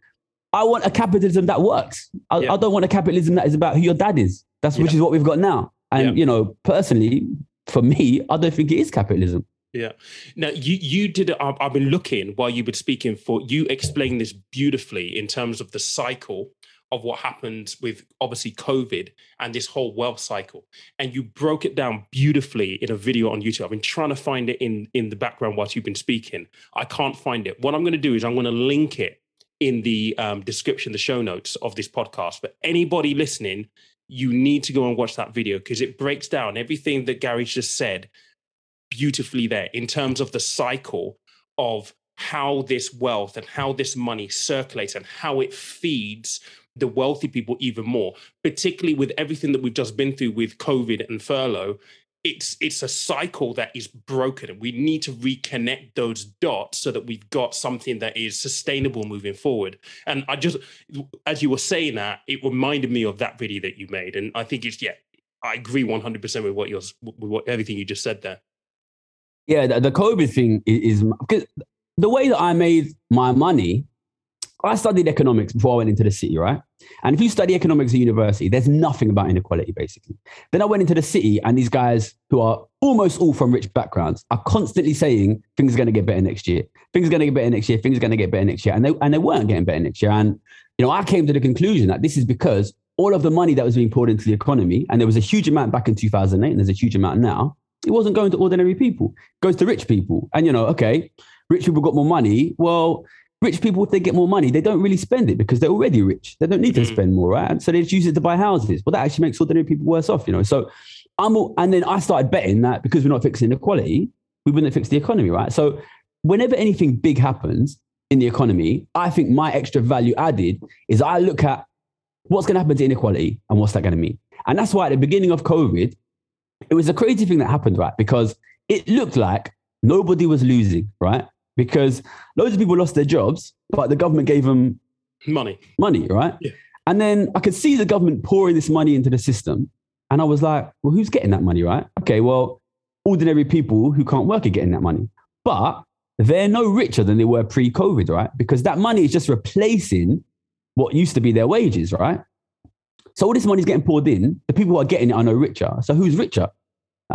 I want a capitalism that works. I, Yeah. I don't want a capitalism that is about who your dad is. That's which is what we've got now. And Yeah. you know, personally, for me, I don't think it is capitalism. Yeah. Now you you did. I've, I've been looking while you've been speaking for you explained this beautifully in terms of the cycle of what happened with obviously COVID and this whole wealth cycle, and you broke it down beautifully in a video on YouTube. I've been trying to find it in in the background whilst you've been speaking. I can't find it. What I'm going to do is I'm going to link it in the um, description, the show notes of this podcast. But anybody listening, you need to go and watch that video because it breaks down everything that Gary just said beautifully there in terms of the cycle of how this wealth and how this money circulates and how it feeds the wealthy people even more particularly with everything that we've just been through with covid and furlough it's it's a cycle that is broken and we need to reconnect those dots so that we've got something that is sustainable moving forward. And i just as you were saying that it reminded me of that video that you made and i think it's yeah i agree 100% with what you're with what everything you just said there. Yeah, the, the COVID thing is, is because the way that I made my money, I studied economics before I went into the city, right? And if you study economics at university, there's nothing about inequality, basically. Then I went into the city, and these guys who are almost all from rich backgrounds are constantly saying things are going to get better next year. Things are going to get better next year. Things are going to get better next year, and they and they weren't getting better next year. And you know, I came to the conclusion that this is because all of the money that was being poured into the economy, and there was a huge amount back in 2008, and there's a huge amount now. It wasn't going to ordinary people. It goes to rich people. And you know, okay, rich people got more money. Well, rich people, if they get more money, they don't really spend it because they're already rich. They don't need to Mhm. spend more, right? So they just use it to buy houses. Well, that actually makes ordinary people worse off, you know. So I'm, all, and then I started betting that because we're not fixing inequality, we wouldn't fix the economy, right? So whenever anything big happens in the economy, I think my extra value added is I look at what's going to happen to inequality and what's that going to mean. And that's why at the beginning of COVID, it was a crazy thing that happened, right? Because it looked like nobody was losing, right? Because loads of people lost their jobs, but the government gave them money money, right? Yeah. And then I could see the government pouring this money into the system. And I was like, well, who's getting that money, right? Okay, well, ordinary people who can't work are getting that money. But they're no richer than they were pre COVID, right? Because that money is just replacing what used to be their wages, right? So all this money is getting poured in. The people who are getting it are no richer. So who's richer?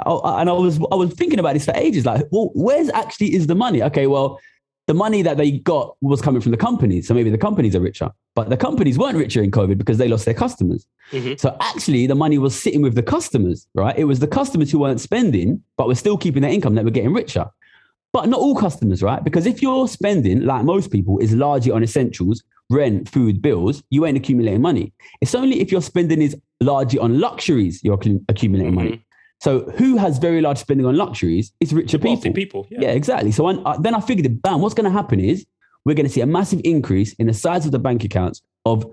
I- And I was I was thinking about this for ages. Like, well, where's actually is the money? Okay, well, the money that they got was coming from the companies. So maybe the companies are richer, but the companies weren't richer in COVID because they lost their customers. Mhm. So actually, the money was sitting with the customers, right? It was the customers who weren't spending, but were still keeping their income that were getting richer. but not all customers, right? Because if you're spending, like most people, is largely on essentials, rent, food, bills, you ain't accumulating money. It's only if you're spending is largely on luxuries you're accumulating mm-hmm. money. So who has very large spending on luxuries? It's richer people. people. Yeah. yeah, exactly. So I, then I figured, bam, what's going to happen is we're going to see a massive increase in the size of the bank accounts of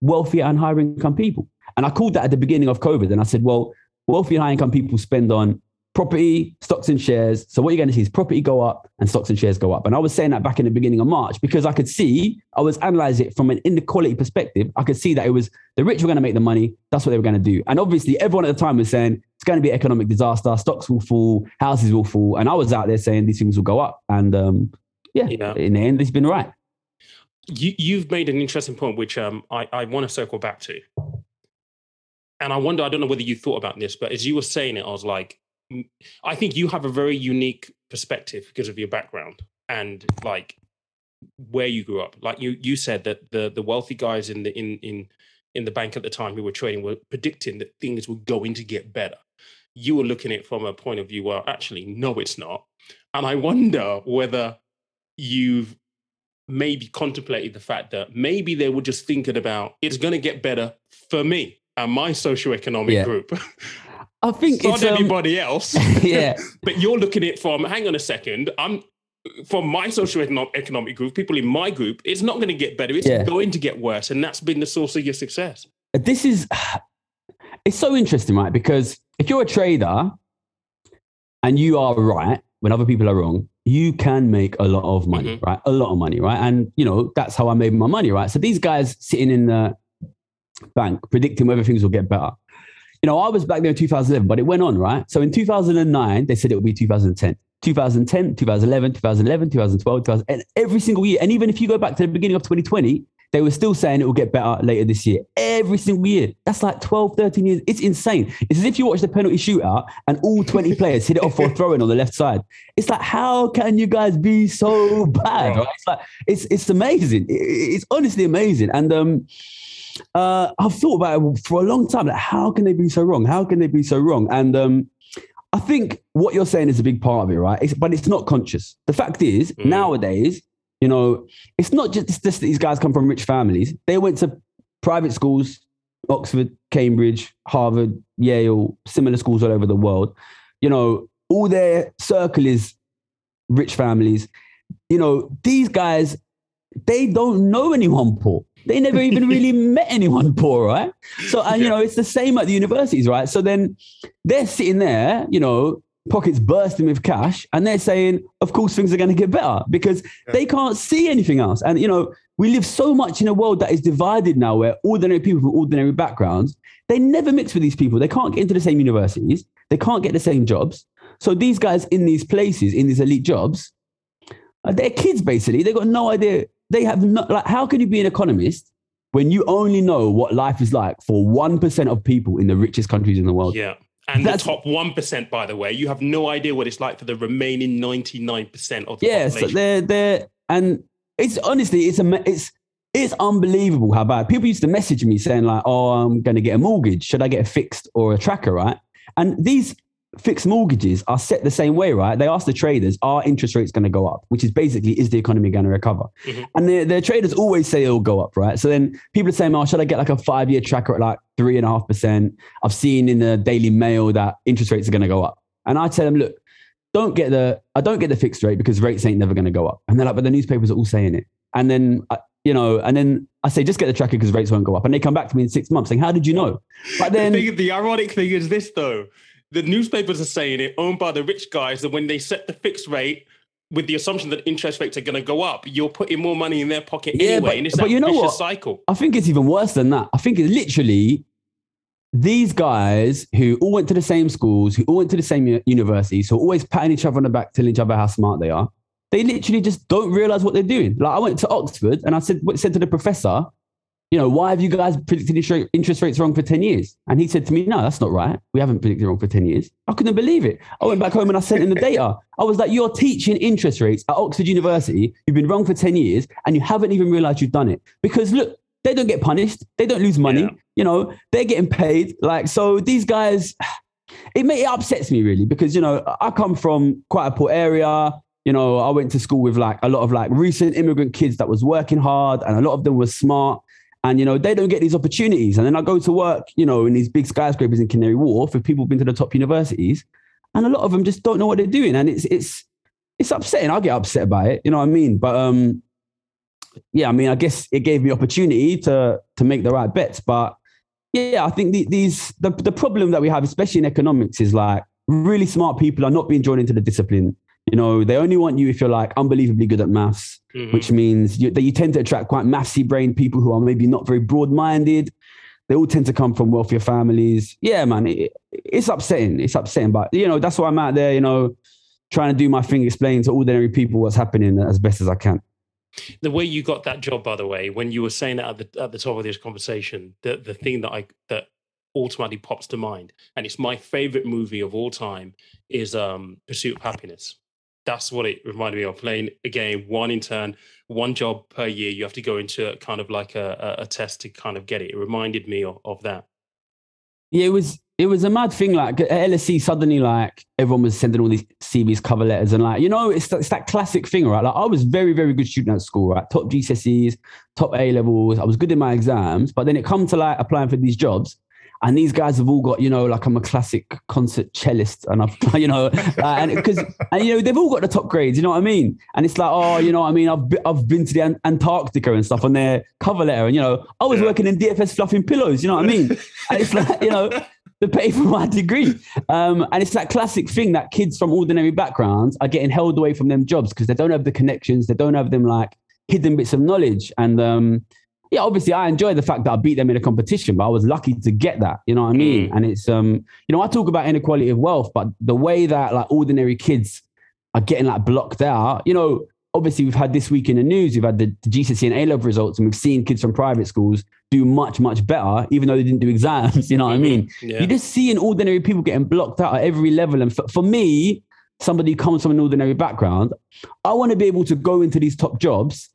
wealthier and higher income people. And I called that at the beginning of COVID. And I said, well, wealthy and high income people spend on property, stocks and shares. So what you're going to see is property go up and stocks and shares go up. And I was saying that back in the beginning of March because I could see, I was analyzing it from an inequality perspective. I could see that it was the rich were going to make the money. That's what they were going to do. And obviously everyone at the time was saying it's going to be an economic disaster. Stocks will fall, houses will fall. And I was out there saying these things will go up. And um, yeah, yeah, in the end, it's been right. You, you've made an interesting point, which um, I, I want to circle back to. And I wonder, I don't know whether you thought about this, but as you were saying it, I was like, I think you have a very unique perspective because of your background and like where you grew up. Like you you said that the the wealthy guys in the in in in the bank at the time who were trading were predicting that things were going to get better. You were looking at it from a point of view where actually no, it's not. And I wonder whether you've maybe contemplated the fact that maybe they were just thinking about it's going to get better for me and my socioeconomic yeah. group. I think not um, everybody else. yeah. but you're looking at it from, hang on a second, I'm from my social economic group, people in my group, it's not going to get better. It's yeah. going to get worse. And that's been the source of your success. This is, it's so interesting, right? Because if you're a trader and you are right when other people are wrong, you can make a lot of money, mm-hmm. right? A lot of money, right? And, you know, that's how I made my money, right? So these guys sitting in the bank predicting whether things will get better you know, I was back there in 2011, but it went on, right? So in 2009, they said it would be 2010. 2010, 2011, 2011, 2012, 2000, and every single year. And even if you go back to the beginning of 2020, they were still saying it will get better later this year. Every single year. That's like 12, 13 years. It's insane. It's as if you watch the penalty shootout and all 20 players hit it off for a throw in on the left side. It's like, how can you guys be so bad? Right? It's like, it's, it's amazing. It's honestly amazing. And, um, uh, I've thought about it for a long time. Like, how can they be so wrong? How can they be so wrong? And um, I think what you're saying is a big part of it, right? It's, but it's not conscious. The fact is, mm. nowadays, you know, it's not just, it's just that these guys come from rich families. They went to private schools, Oxford, Cambridge, Harvard, Yale, similar schools all over the world. You know, all their circle is rich families. You know, these guys, they don't know anyone poor. They never even really met anyone poor, right? So, and you know, it's the same at the universities, right? So then they're sitting there, you know, pockets bursting with cash, and they're saying, of course, things are going to get better because yeah. they can't see anything else. And, you know, we live so much in a world that is divided now where ordinary people from ordinary backgrounds, they never mix with these people. They can't get into the same universities, they can't get the same jobs. So these guys in these places, in these elite jobs, uh, they're kids basically. They've got no idea they have not like how can you be an economist when you only know what life is like for 1% of people in the richest countries in the world? Yeah. And That's, the top 1% by the way you have no idea what it's like for the remaining 99% of the yeah population. so they're they're and it's honestly it's a it's it's unbelievable how bad people used to message me saying like oh i'm going to get a mortgage. Should i get a fixed or a tracker? Right? And these fixed mortgages are set the same way, right? They ask the traders, are interest rates going to go up? Which is basically, is the economy going to recover? Mm-hmm. And the, the traders always say it'll go up, right? So then people are saying, oh, should I get like a five year tracker at like three and a half percent? I've seen in the Daily Mail that interest rates are going to go up. And I tell them, look, don't get the, I don't get the fixed rate because rates ain't never going to go up. And they're like, but the newspapers are all saying it. And then, uh, you know, and then I say, just get the tracker because rates won't go up. And they come back to me in six months saying, how did you know? But then the, thing, the ironic thing is this though the newspapers are saying it, owned by the rich guys, that when they set the fixed rate, with the assumption that interest rates are going to go up, you're putting more money in their pocket yeah, anyway. But, and it's but you know what? cycle. I think it's even worse than that. I think it's literally these guys who all went to the same schools, who all went to the same universities, who are always patting each other on the back, telling each other how smart they are. They literally just don't realize what they're doing. Like I went to Oxford and I said, what said to the professor, you know, why have you guys predicted interest rates wrong for 10 years? And he said to me, no, that's not right. We haven't predicted wrong for 10 years. I couldn't believe it. I went back home and I sent him the data. I was like, you're teaching interest rates at Oxford University. You've been wrong for 10 years and you haven't even realized you've done it. Because look, they don't get punished. They don't lose money. Yeah. You know, they're getting paid. Like, so these guys, it, may, it upsets me really because, you know, I come from quite a poor area. you know, I went to school with like a lot of like recent immigrant kids that was working hard and a lot of them were smart. And, you know, they don't get these opportunities. And then I go to work, you know, in these big skyscrapers in Canary Wharf with people who've been to the top universities. And a lot of them just don't know what they're doing. And it's, it's, it's upsetting. I get upset by it. You know what I mean? But, um, yeah, I mean, I guess it gave me opportunity to, to make the right bets. But yeah, I think the, these, the, the problem that we have, especially in economics is like really smart people are not being drawn into the discipline you know, they only want you if you're like unbelievably good at maths, mm-hmm. which means you, that you tend to attract quite mathsy brain people who are maybe not very broad minded. They all tend to come from wealthier families. Yeah, man, it, it's upsetting. It's upsetting, but you know, that's why I'm out there. You know, trying to do my thing, explain to ordinary people what's happening as best as I can. The way you got that job, by the way, when you were saying that at the at the top of this conversation, the the thing that I that automatically pops to mind, and it's my favorite movie of all time, is um, Pursuit of Happiness that's what it reminded me of playing a game one in turn one job per year. You have to go into kind of like a, a, test to kind of get it. It reminded me of, of that. Yeah it was it was a mad thing like at lse suddenly like everyone was sending all these cvs cover letters and like you know it's, it's that classic thing right? Like i was very very good student at school right? Top gcse's top a levels. I was good in my exams but then it come to like applying for these jobs and these guys have all got you know like I'm a classic concert cellist and I've you know uh, and because and you know they've all got the top grades you know what I mean? And it's like oh you know what I mean? I've I've been to the Antarctica and stuff on their cover letter and you know I was yeah. working in DFS fluffing pillows you know what I mean? And it's like you know to pay for my degree. Um, and it's that classic thing that kids from ordinary backgrounds are getting held away from them jobs because they don't have the connections they don't have them like hidden bits of knowledge. And um, yeah, obviously I enjoy the fact that I beat them in a competition, but I was lucky to get that. You know what I mean? Mm. And it's um, you know, I talk about inequality of wealth, but the way that like ordinary kids are getting like blocked out, you know, obviously we've had this week in the news, we've had the, the GCSE and A level results, and we've seen kids from private schools do much, much better, even though they didn't do exams. You know what I mean? Yeah. You just seeing ordinary people getting blocked out at every level. And for, for me, somebody who comes from an ordinary background, I want to be able to go into these top jobs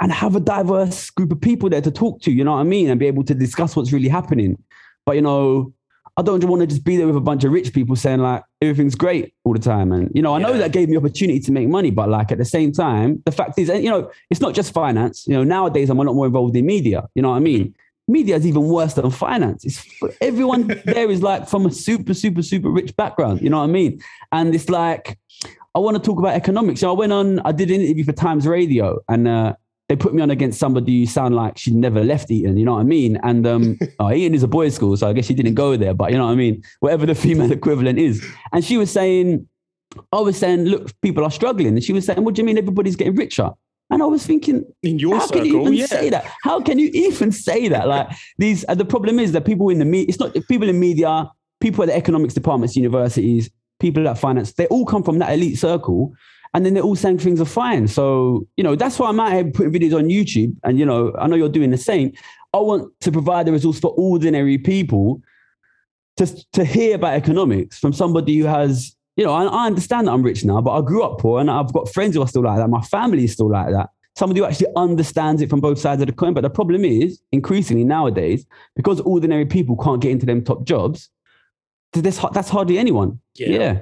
and have a diverse group of people there to talk to, you know what I mean? And be able to discuss what's really happening. But, you know, I don't want to just be there with a bunch of rich people saying like everything's great all the time. And, you know, I yeah. know that gave me opportunity to make money, but like at the same time, the fact is, you know, it's not just finance. You know, nowadays I'm a lot more involved in media. You know what I mean? Media is even worse than finance. It's everyone there is like from a super, super, super rich background. You know what I mean? And it's like, I want to talk about economics. So I went on, I did an interview for Times Radio and, uh, they put me on against somebody who sound like she never left Eton, you know what I mean? And um, oh, Eton is a boys' school, so I guess she didn't go there, but you know what I mean? Whatever the female equivalent is. And she was saying, I was saying, look, people are struggling. And she was saying, what do you mean everybody's getting richer? And I was thinking, in your how circle, can you even yeah. say that? How can you even say that? Like these, uh, the problem is that people in the media, it's not people in media, people at the economics departments, universities, people at finance, they all come from that elite circle and then they're all saying things are fine. So, you know, that's why I'm out here putting videos on YouTube. And, you know, I know you're doing the same. I want to provide the resource for ordinary people to, to hear about economics from somebody who has, you know, I, I understand that I'm rich now, but I grew up poor and I've got friends who are still like that. My family is still like that. Somebody who actually understands it from both sides of the coin. But the problem is, increasingly nowadays, because ordinary people can't get into them top jobs, that's, that's hardly anyone. yeah. yeah.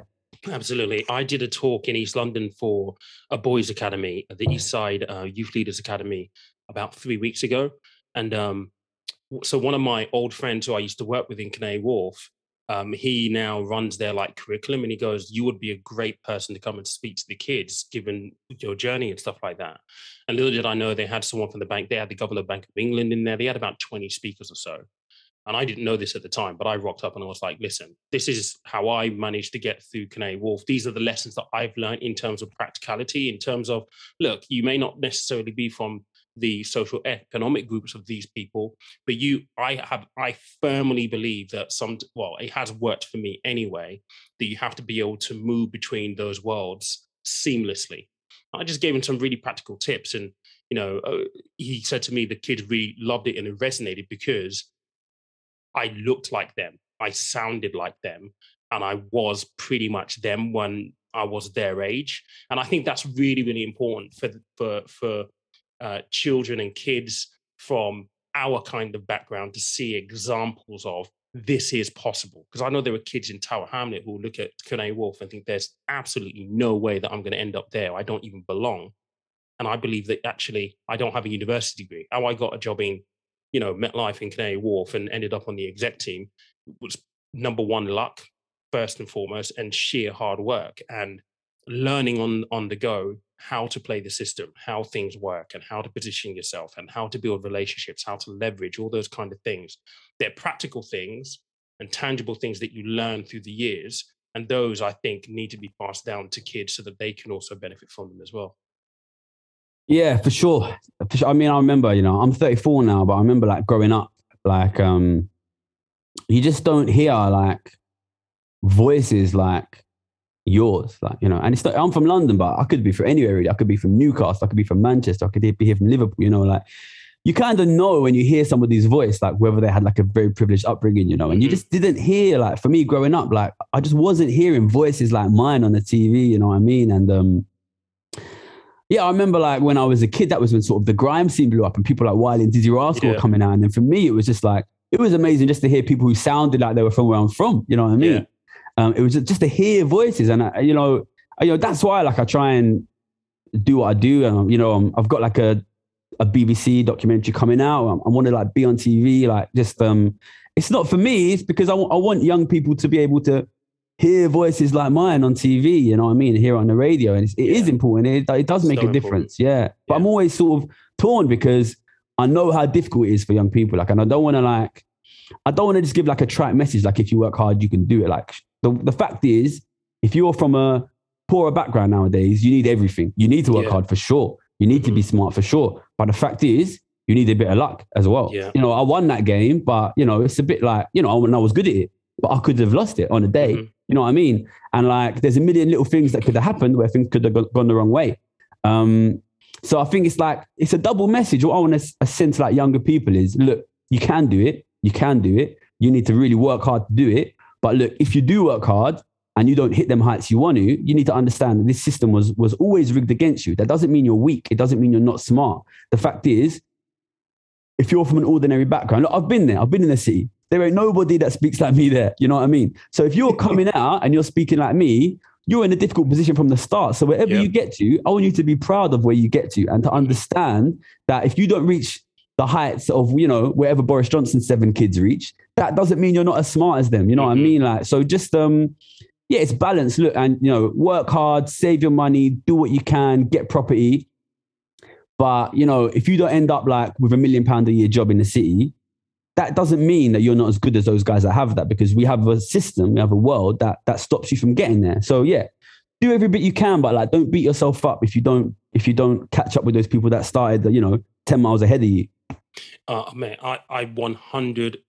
Absolutely. I did a talk in East London for a boys' academy, the East Side uh, Youth Leaders Academy, about three weeks ago. And um, so one of my old friends who I used to work with in Canary Wharf, um, he now runs their like curriculum and he goes, You would be a great person to come and speak to the kids, given your journey and stuff like that. And little did I know they had someone from the bank, they had the Governor of Bank of England in there, they had about 20 speakers or so and I didn't know this at the time, but I rocked up and I was like, listen, this is how I managed to get through Canary Wharf. These are the lessons that I've learned in terms of practicality, in terms of, look, you may not necessarily be from the social economic groups of these people, but you, I have, I firmly believe that some, well, it has worked for me anyway, that you have to be able to move between those worlds seamlessly. I just gave him some really practical tips and, you know, uh, he said to me the kid really loved it and it resonated because I looked like them, I sounded like them, and I was pretty much them when I was their age. And I think that's really, really important for for for uh, children and kids from our kind of background to see examples of this is possible. Because I know there are kids in Tower Hamlet who look at Canary Wharf and think there's absolutely no way that I'm going to end up there. I don't even belong. And I believe that actually I don't have a university degree. How I got a job in, you know, MetLife in Canary Wharf and ended up on the exec team was number one luck, first and foremost, and sheer hard work and learning on on the go how to play the system, how things work, and how to position yourself, and how to build relationships, how to leverage all those kind of things. They're practical things and tangible things that you learn through the years. And those, I think, need to be passed down to kids so that they can also benefit from them as well. Yeah, for sure. For sure. I mean, I remember, you know, I'm 34 now, but I remember like growing up, like, um, you just don't hear like voices like yours. Like, you know, and it's not, I'm from London, but I could be from anywhere really. I could be from Newcastle, I could be from Manchester, I could be here from Liverpool, you know, like you kind of know when you hear somebody's voice, like whether they had like a very privileged upbringing, you know, and you mm-hmm. just didn't hear, like for me growing up, like I just wasn't hearing voices like mine on the TV, you know what I mean? And um yeah, I remember like when I was a kid, that was when sort of the grime scene blew up and people like Wiley and Dizzee Rascal yeah. were coming out. And then for me, it was just like, it was amazing just to hear people who sounded like they were from where I'm from, you know what I mean? Yeah. Um, it was just to hear voices, and I, you know, you know that's why like I try and do what I do. And you know, um, I've got like a a BBC documentary coming out. I, I want to like be on TV, like just um, it's not for me. It's because I, I want young people to be able to hear voices like mine on TV. You know what I mean? Hear on the radio, and it's, it yeah. is important. It, it does make so a difference. Yeah, but. I'm always sort of torn because I know how difficult it is for young people. Like, and I don't want to like, I don't want to just give like a trite message. Like, if you work hard, you can do it. Like, the, the fact is, if you're from a poorer background nowadays, you need everything. You need to work yeah. hard for sure. You need mm-hmm. to be mm-hmm. smart for sure. But the fact is, you need a bit of luck as well. Yeah. You know, I won that game, but you know, it's a bit like, you know, I was good at it, but I could have lost it on a day. Mm-hmm. You know what I mean? And like, there's a million little things that could have happened where things could have gone the wrong way. Um, so I think it's like it's a double message. What I want to send to like younger people is, look, you can do it. You can do it. You need to really work hard to do it. But look, if you do work hard and you don't hit them heights you want to, you need to understand that this system was was always rigged against you. That doesn't mean you're weak. It doesn't mean you're not smart. The fact is, if you're from an ordinary background, look, I've been there. I've been in the city. There ain't nobody that speaks like me there. You know what I mean? So if you're coming out and you're speaking like me, you're in a difficult position from the start. So wherever yep. you get to, I want you to be proud of where you get to and to understand that if you don't reach the heights of you know wherever Boris Johnson's seven kids reach, that doesn't mean you're not as smart as them. You know mm-hmm. what I mm-hmm. mean? Like so, just um, yeah, it's balance. Look, and you know, work hard, save your money, do what you can, get property. But you know, if you don't end up like with a million pound a year job in the city, that doesn't mean that you're not as good as those guys that have that because we have a system, we have a world that that stops you from getting there. So yeah, do every bit you can, but like don't beat yourself up if you don't if you don't catch up with those people that started, you know, ten miles ahead of you. Uh, man, I, I 100%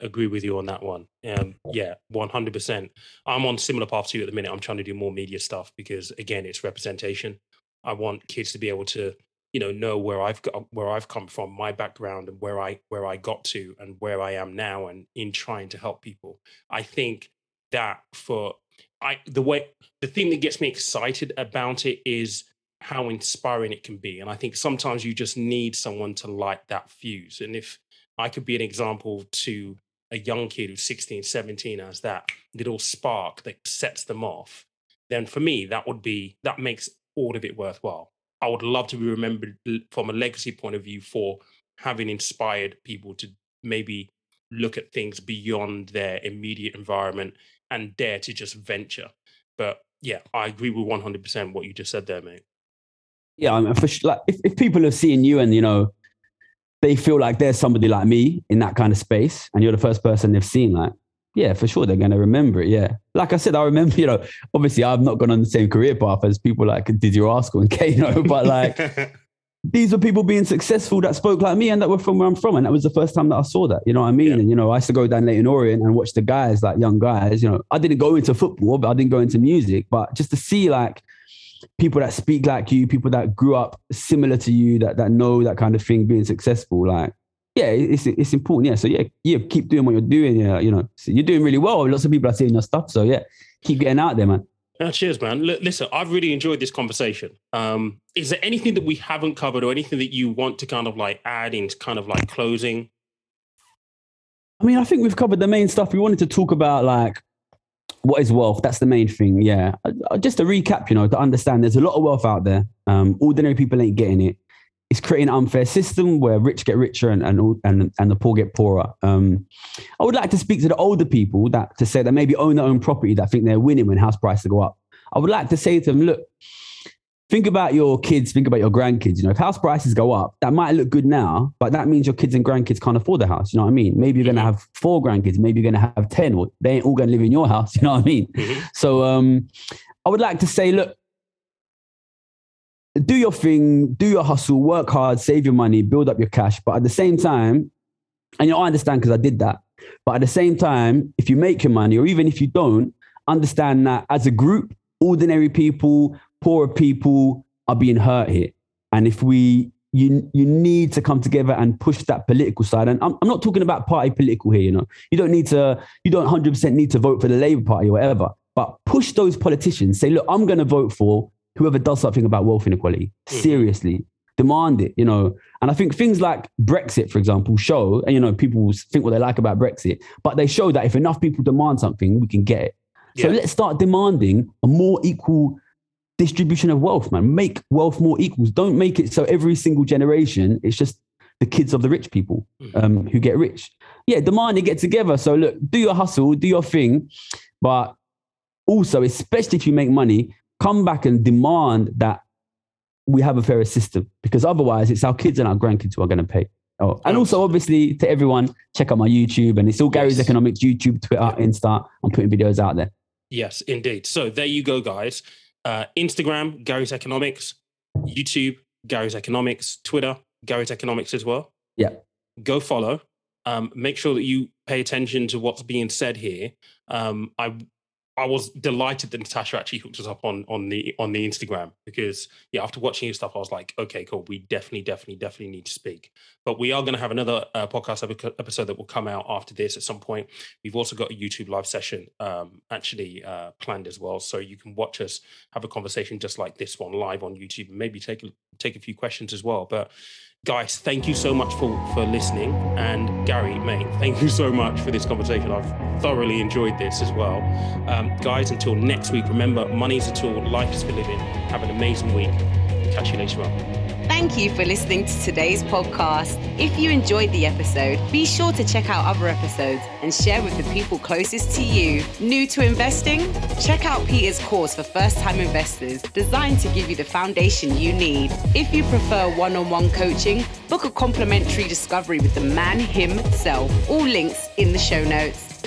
agree with you on that one. Um, yeah, 100%. I'm on similar path to you at the minute. I'm trying to do more media stuff because, again, it's representation. I want kids to be able to, you know, know where I've got, where I've come from, my background, and where I where I got to, and where I am now, and in trying to help people. I think that for I the way the thing that gets me excited about it is how inspiring it can be. And I think sometimes you just need someone to light that fuse. And if I could be an example to a young kid who's 16, 17 as that little spark that sets them off, then for me, that would be, that makes all of it worthwhile. I would love to be remembered from a legacy point of view for having inspired people to maybe look at things beyond their immediate environment and dare to just venture. But yeah, I agree with 100% what you just said there, mate yeah, I mean, for sure, like if, if people are seeing you and you know they feel like there's somebody like me in that kind of space, and you're the first person they've seen, like yeah, for sure they're gonna remember it. Yeah, like I said, I remember. You know, obviously I've not gone on the same career path as people like Dizzee Rascal and Kano, but like. these were people being successful that spoke like me and that were from where I'm from. And that was the first time that I saw that. You know what I mean? Yeah. And, you know, I used to go down Leyton Orient and watch the guys, like young guys. You know, I didn't go into football, but I didn't go into music. But just to see like people that speak like you, people that grew up similar to you, that that know that kind of thing, being successful, like yeah, it's it's important. Yeah, so yeah, yeah, keep doing what you're doing. Yeah, you know, so you're doing really well. Lots of people are seeing your stuff. So yeah, keep getting out there, man. Uh, cheers, man. L- listen, I've really enjoyed this conversation. Um, is there anything that we haven't covered, or anything that you want to kind of like add in, kind of like closing? I mean, I think we've covered the main stuff. We wanted to talk about like what is wealth. That's the main thing. Yeah. Uh, just to recap, you know, to understand, there's a lot of wealth out there. Um, ordinary people ain't getting it. It's creating an unfair system where rich get richer and and and, and the poor get poorer. Um, I would like to speak to the older people that to say that maybe own their own property that think they're winning when house prices go up. I would like to say to them, look, think about your kids, think about your grandkids. You know, if house prices go up, that might look good now, but that means your kids and grandkids can't afford the house. You know what I mean? Maybe you're going to mm-hmm. have four grandkids, maybe you're going to have 10, or they ain't all going to live in your house. You know what I mean? Mm-hmm. So um, I would like to say, look, do your thing, do your hustle, work hard, save your money, build up your cash. But at the same time, and you know, I understand because I did that. But at the same time, if you make your money, or even if you don't, understand that as a group, ordinary people, poorer people are being hurt here. And if we, you, you need to come together and push that political side. And I'm, I'm not talking about party political here, you know. You don't need to, you don't 100% need to vote for the Labour Party or whatever, but push those politicians. Say, look, I'm going to vote for whoever does something about wealth inequality. Mm-hmm. Seriously, demand it, you know. And I think things like Brexit, for example, show, and you know, people think what they like about Brexit, but they show that if enough people demand something, we can get it. Yeah. So let's start demanding a more equal distribution of wealth, man. Make wealth more equals. Don't make it so every single generation it's just the kids of the rich people mm-hmm. um, who get rich. Yeah, demand and get together. So look, do your hustle, do your thing, but also, especially if you make money, come back and demand that we have a fairer system because otherwise it's our kids and our grandkids who are going to pay. Oh, and also, obviously, to everyone, check out my YouTube and it's all Gary's yes. Economics YouTube, Twitter, Insta. I'm putting videos out there. Yes, indeed. So there you go, guys uh, Instagram, Gary's Economics, YouTube, Gary's Economics, Twitter, Gary's Economics as well. Yeah. Go follow. Um, make sure that you pay attention to what's being said here. Um, I I was delighted that Natasha actually hooked us up on on the on the Instagram because yeah, after watching your stuff, I was like, okay, cool. We definitely, definitely, definitely need to speak. But we are going to have another uh, podcast episode that will come out after this at some point. We've also got a YouTube live session um, actually uh, planned as well, so you can watch us have a conversation just like this one live on YouTube, and maybe take take a few questions as well. But guys, thank you so much for for listening. And Gary, mate, thank you so much for this conversation. I've thoroughly enjoyed this as well. Um, guys, until next week, remember, money is a tool, life is for living. Have an amazing week. Catch you later on. Thank you for listening to today's podcast. If you enjoyed the episode, be sure to check out other episodes and share with the people closest to you. New to investing? Check out Peter's course for first time investors, designed to give you the foundation you need. If you prefer one on one coaching, book a complimentary discovery with the man himself. All links in the show notes.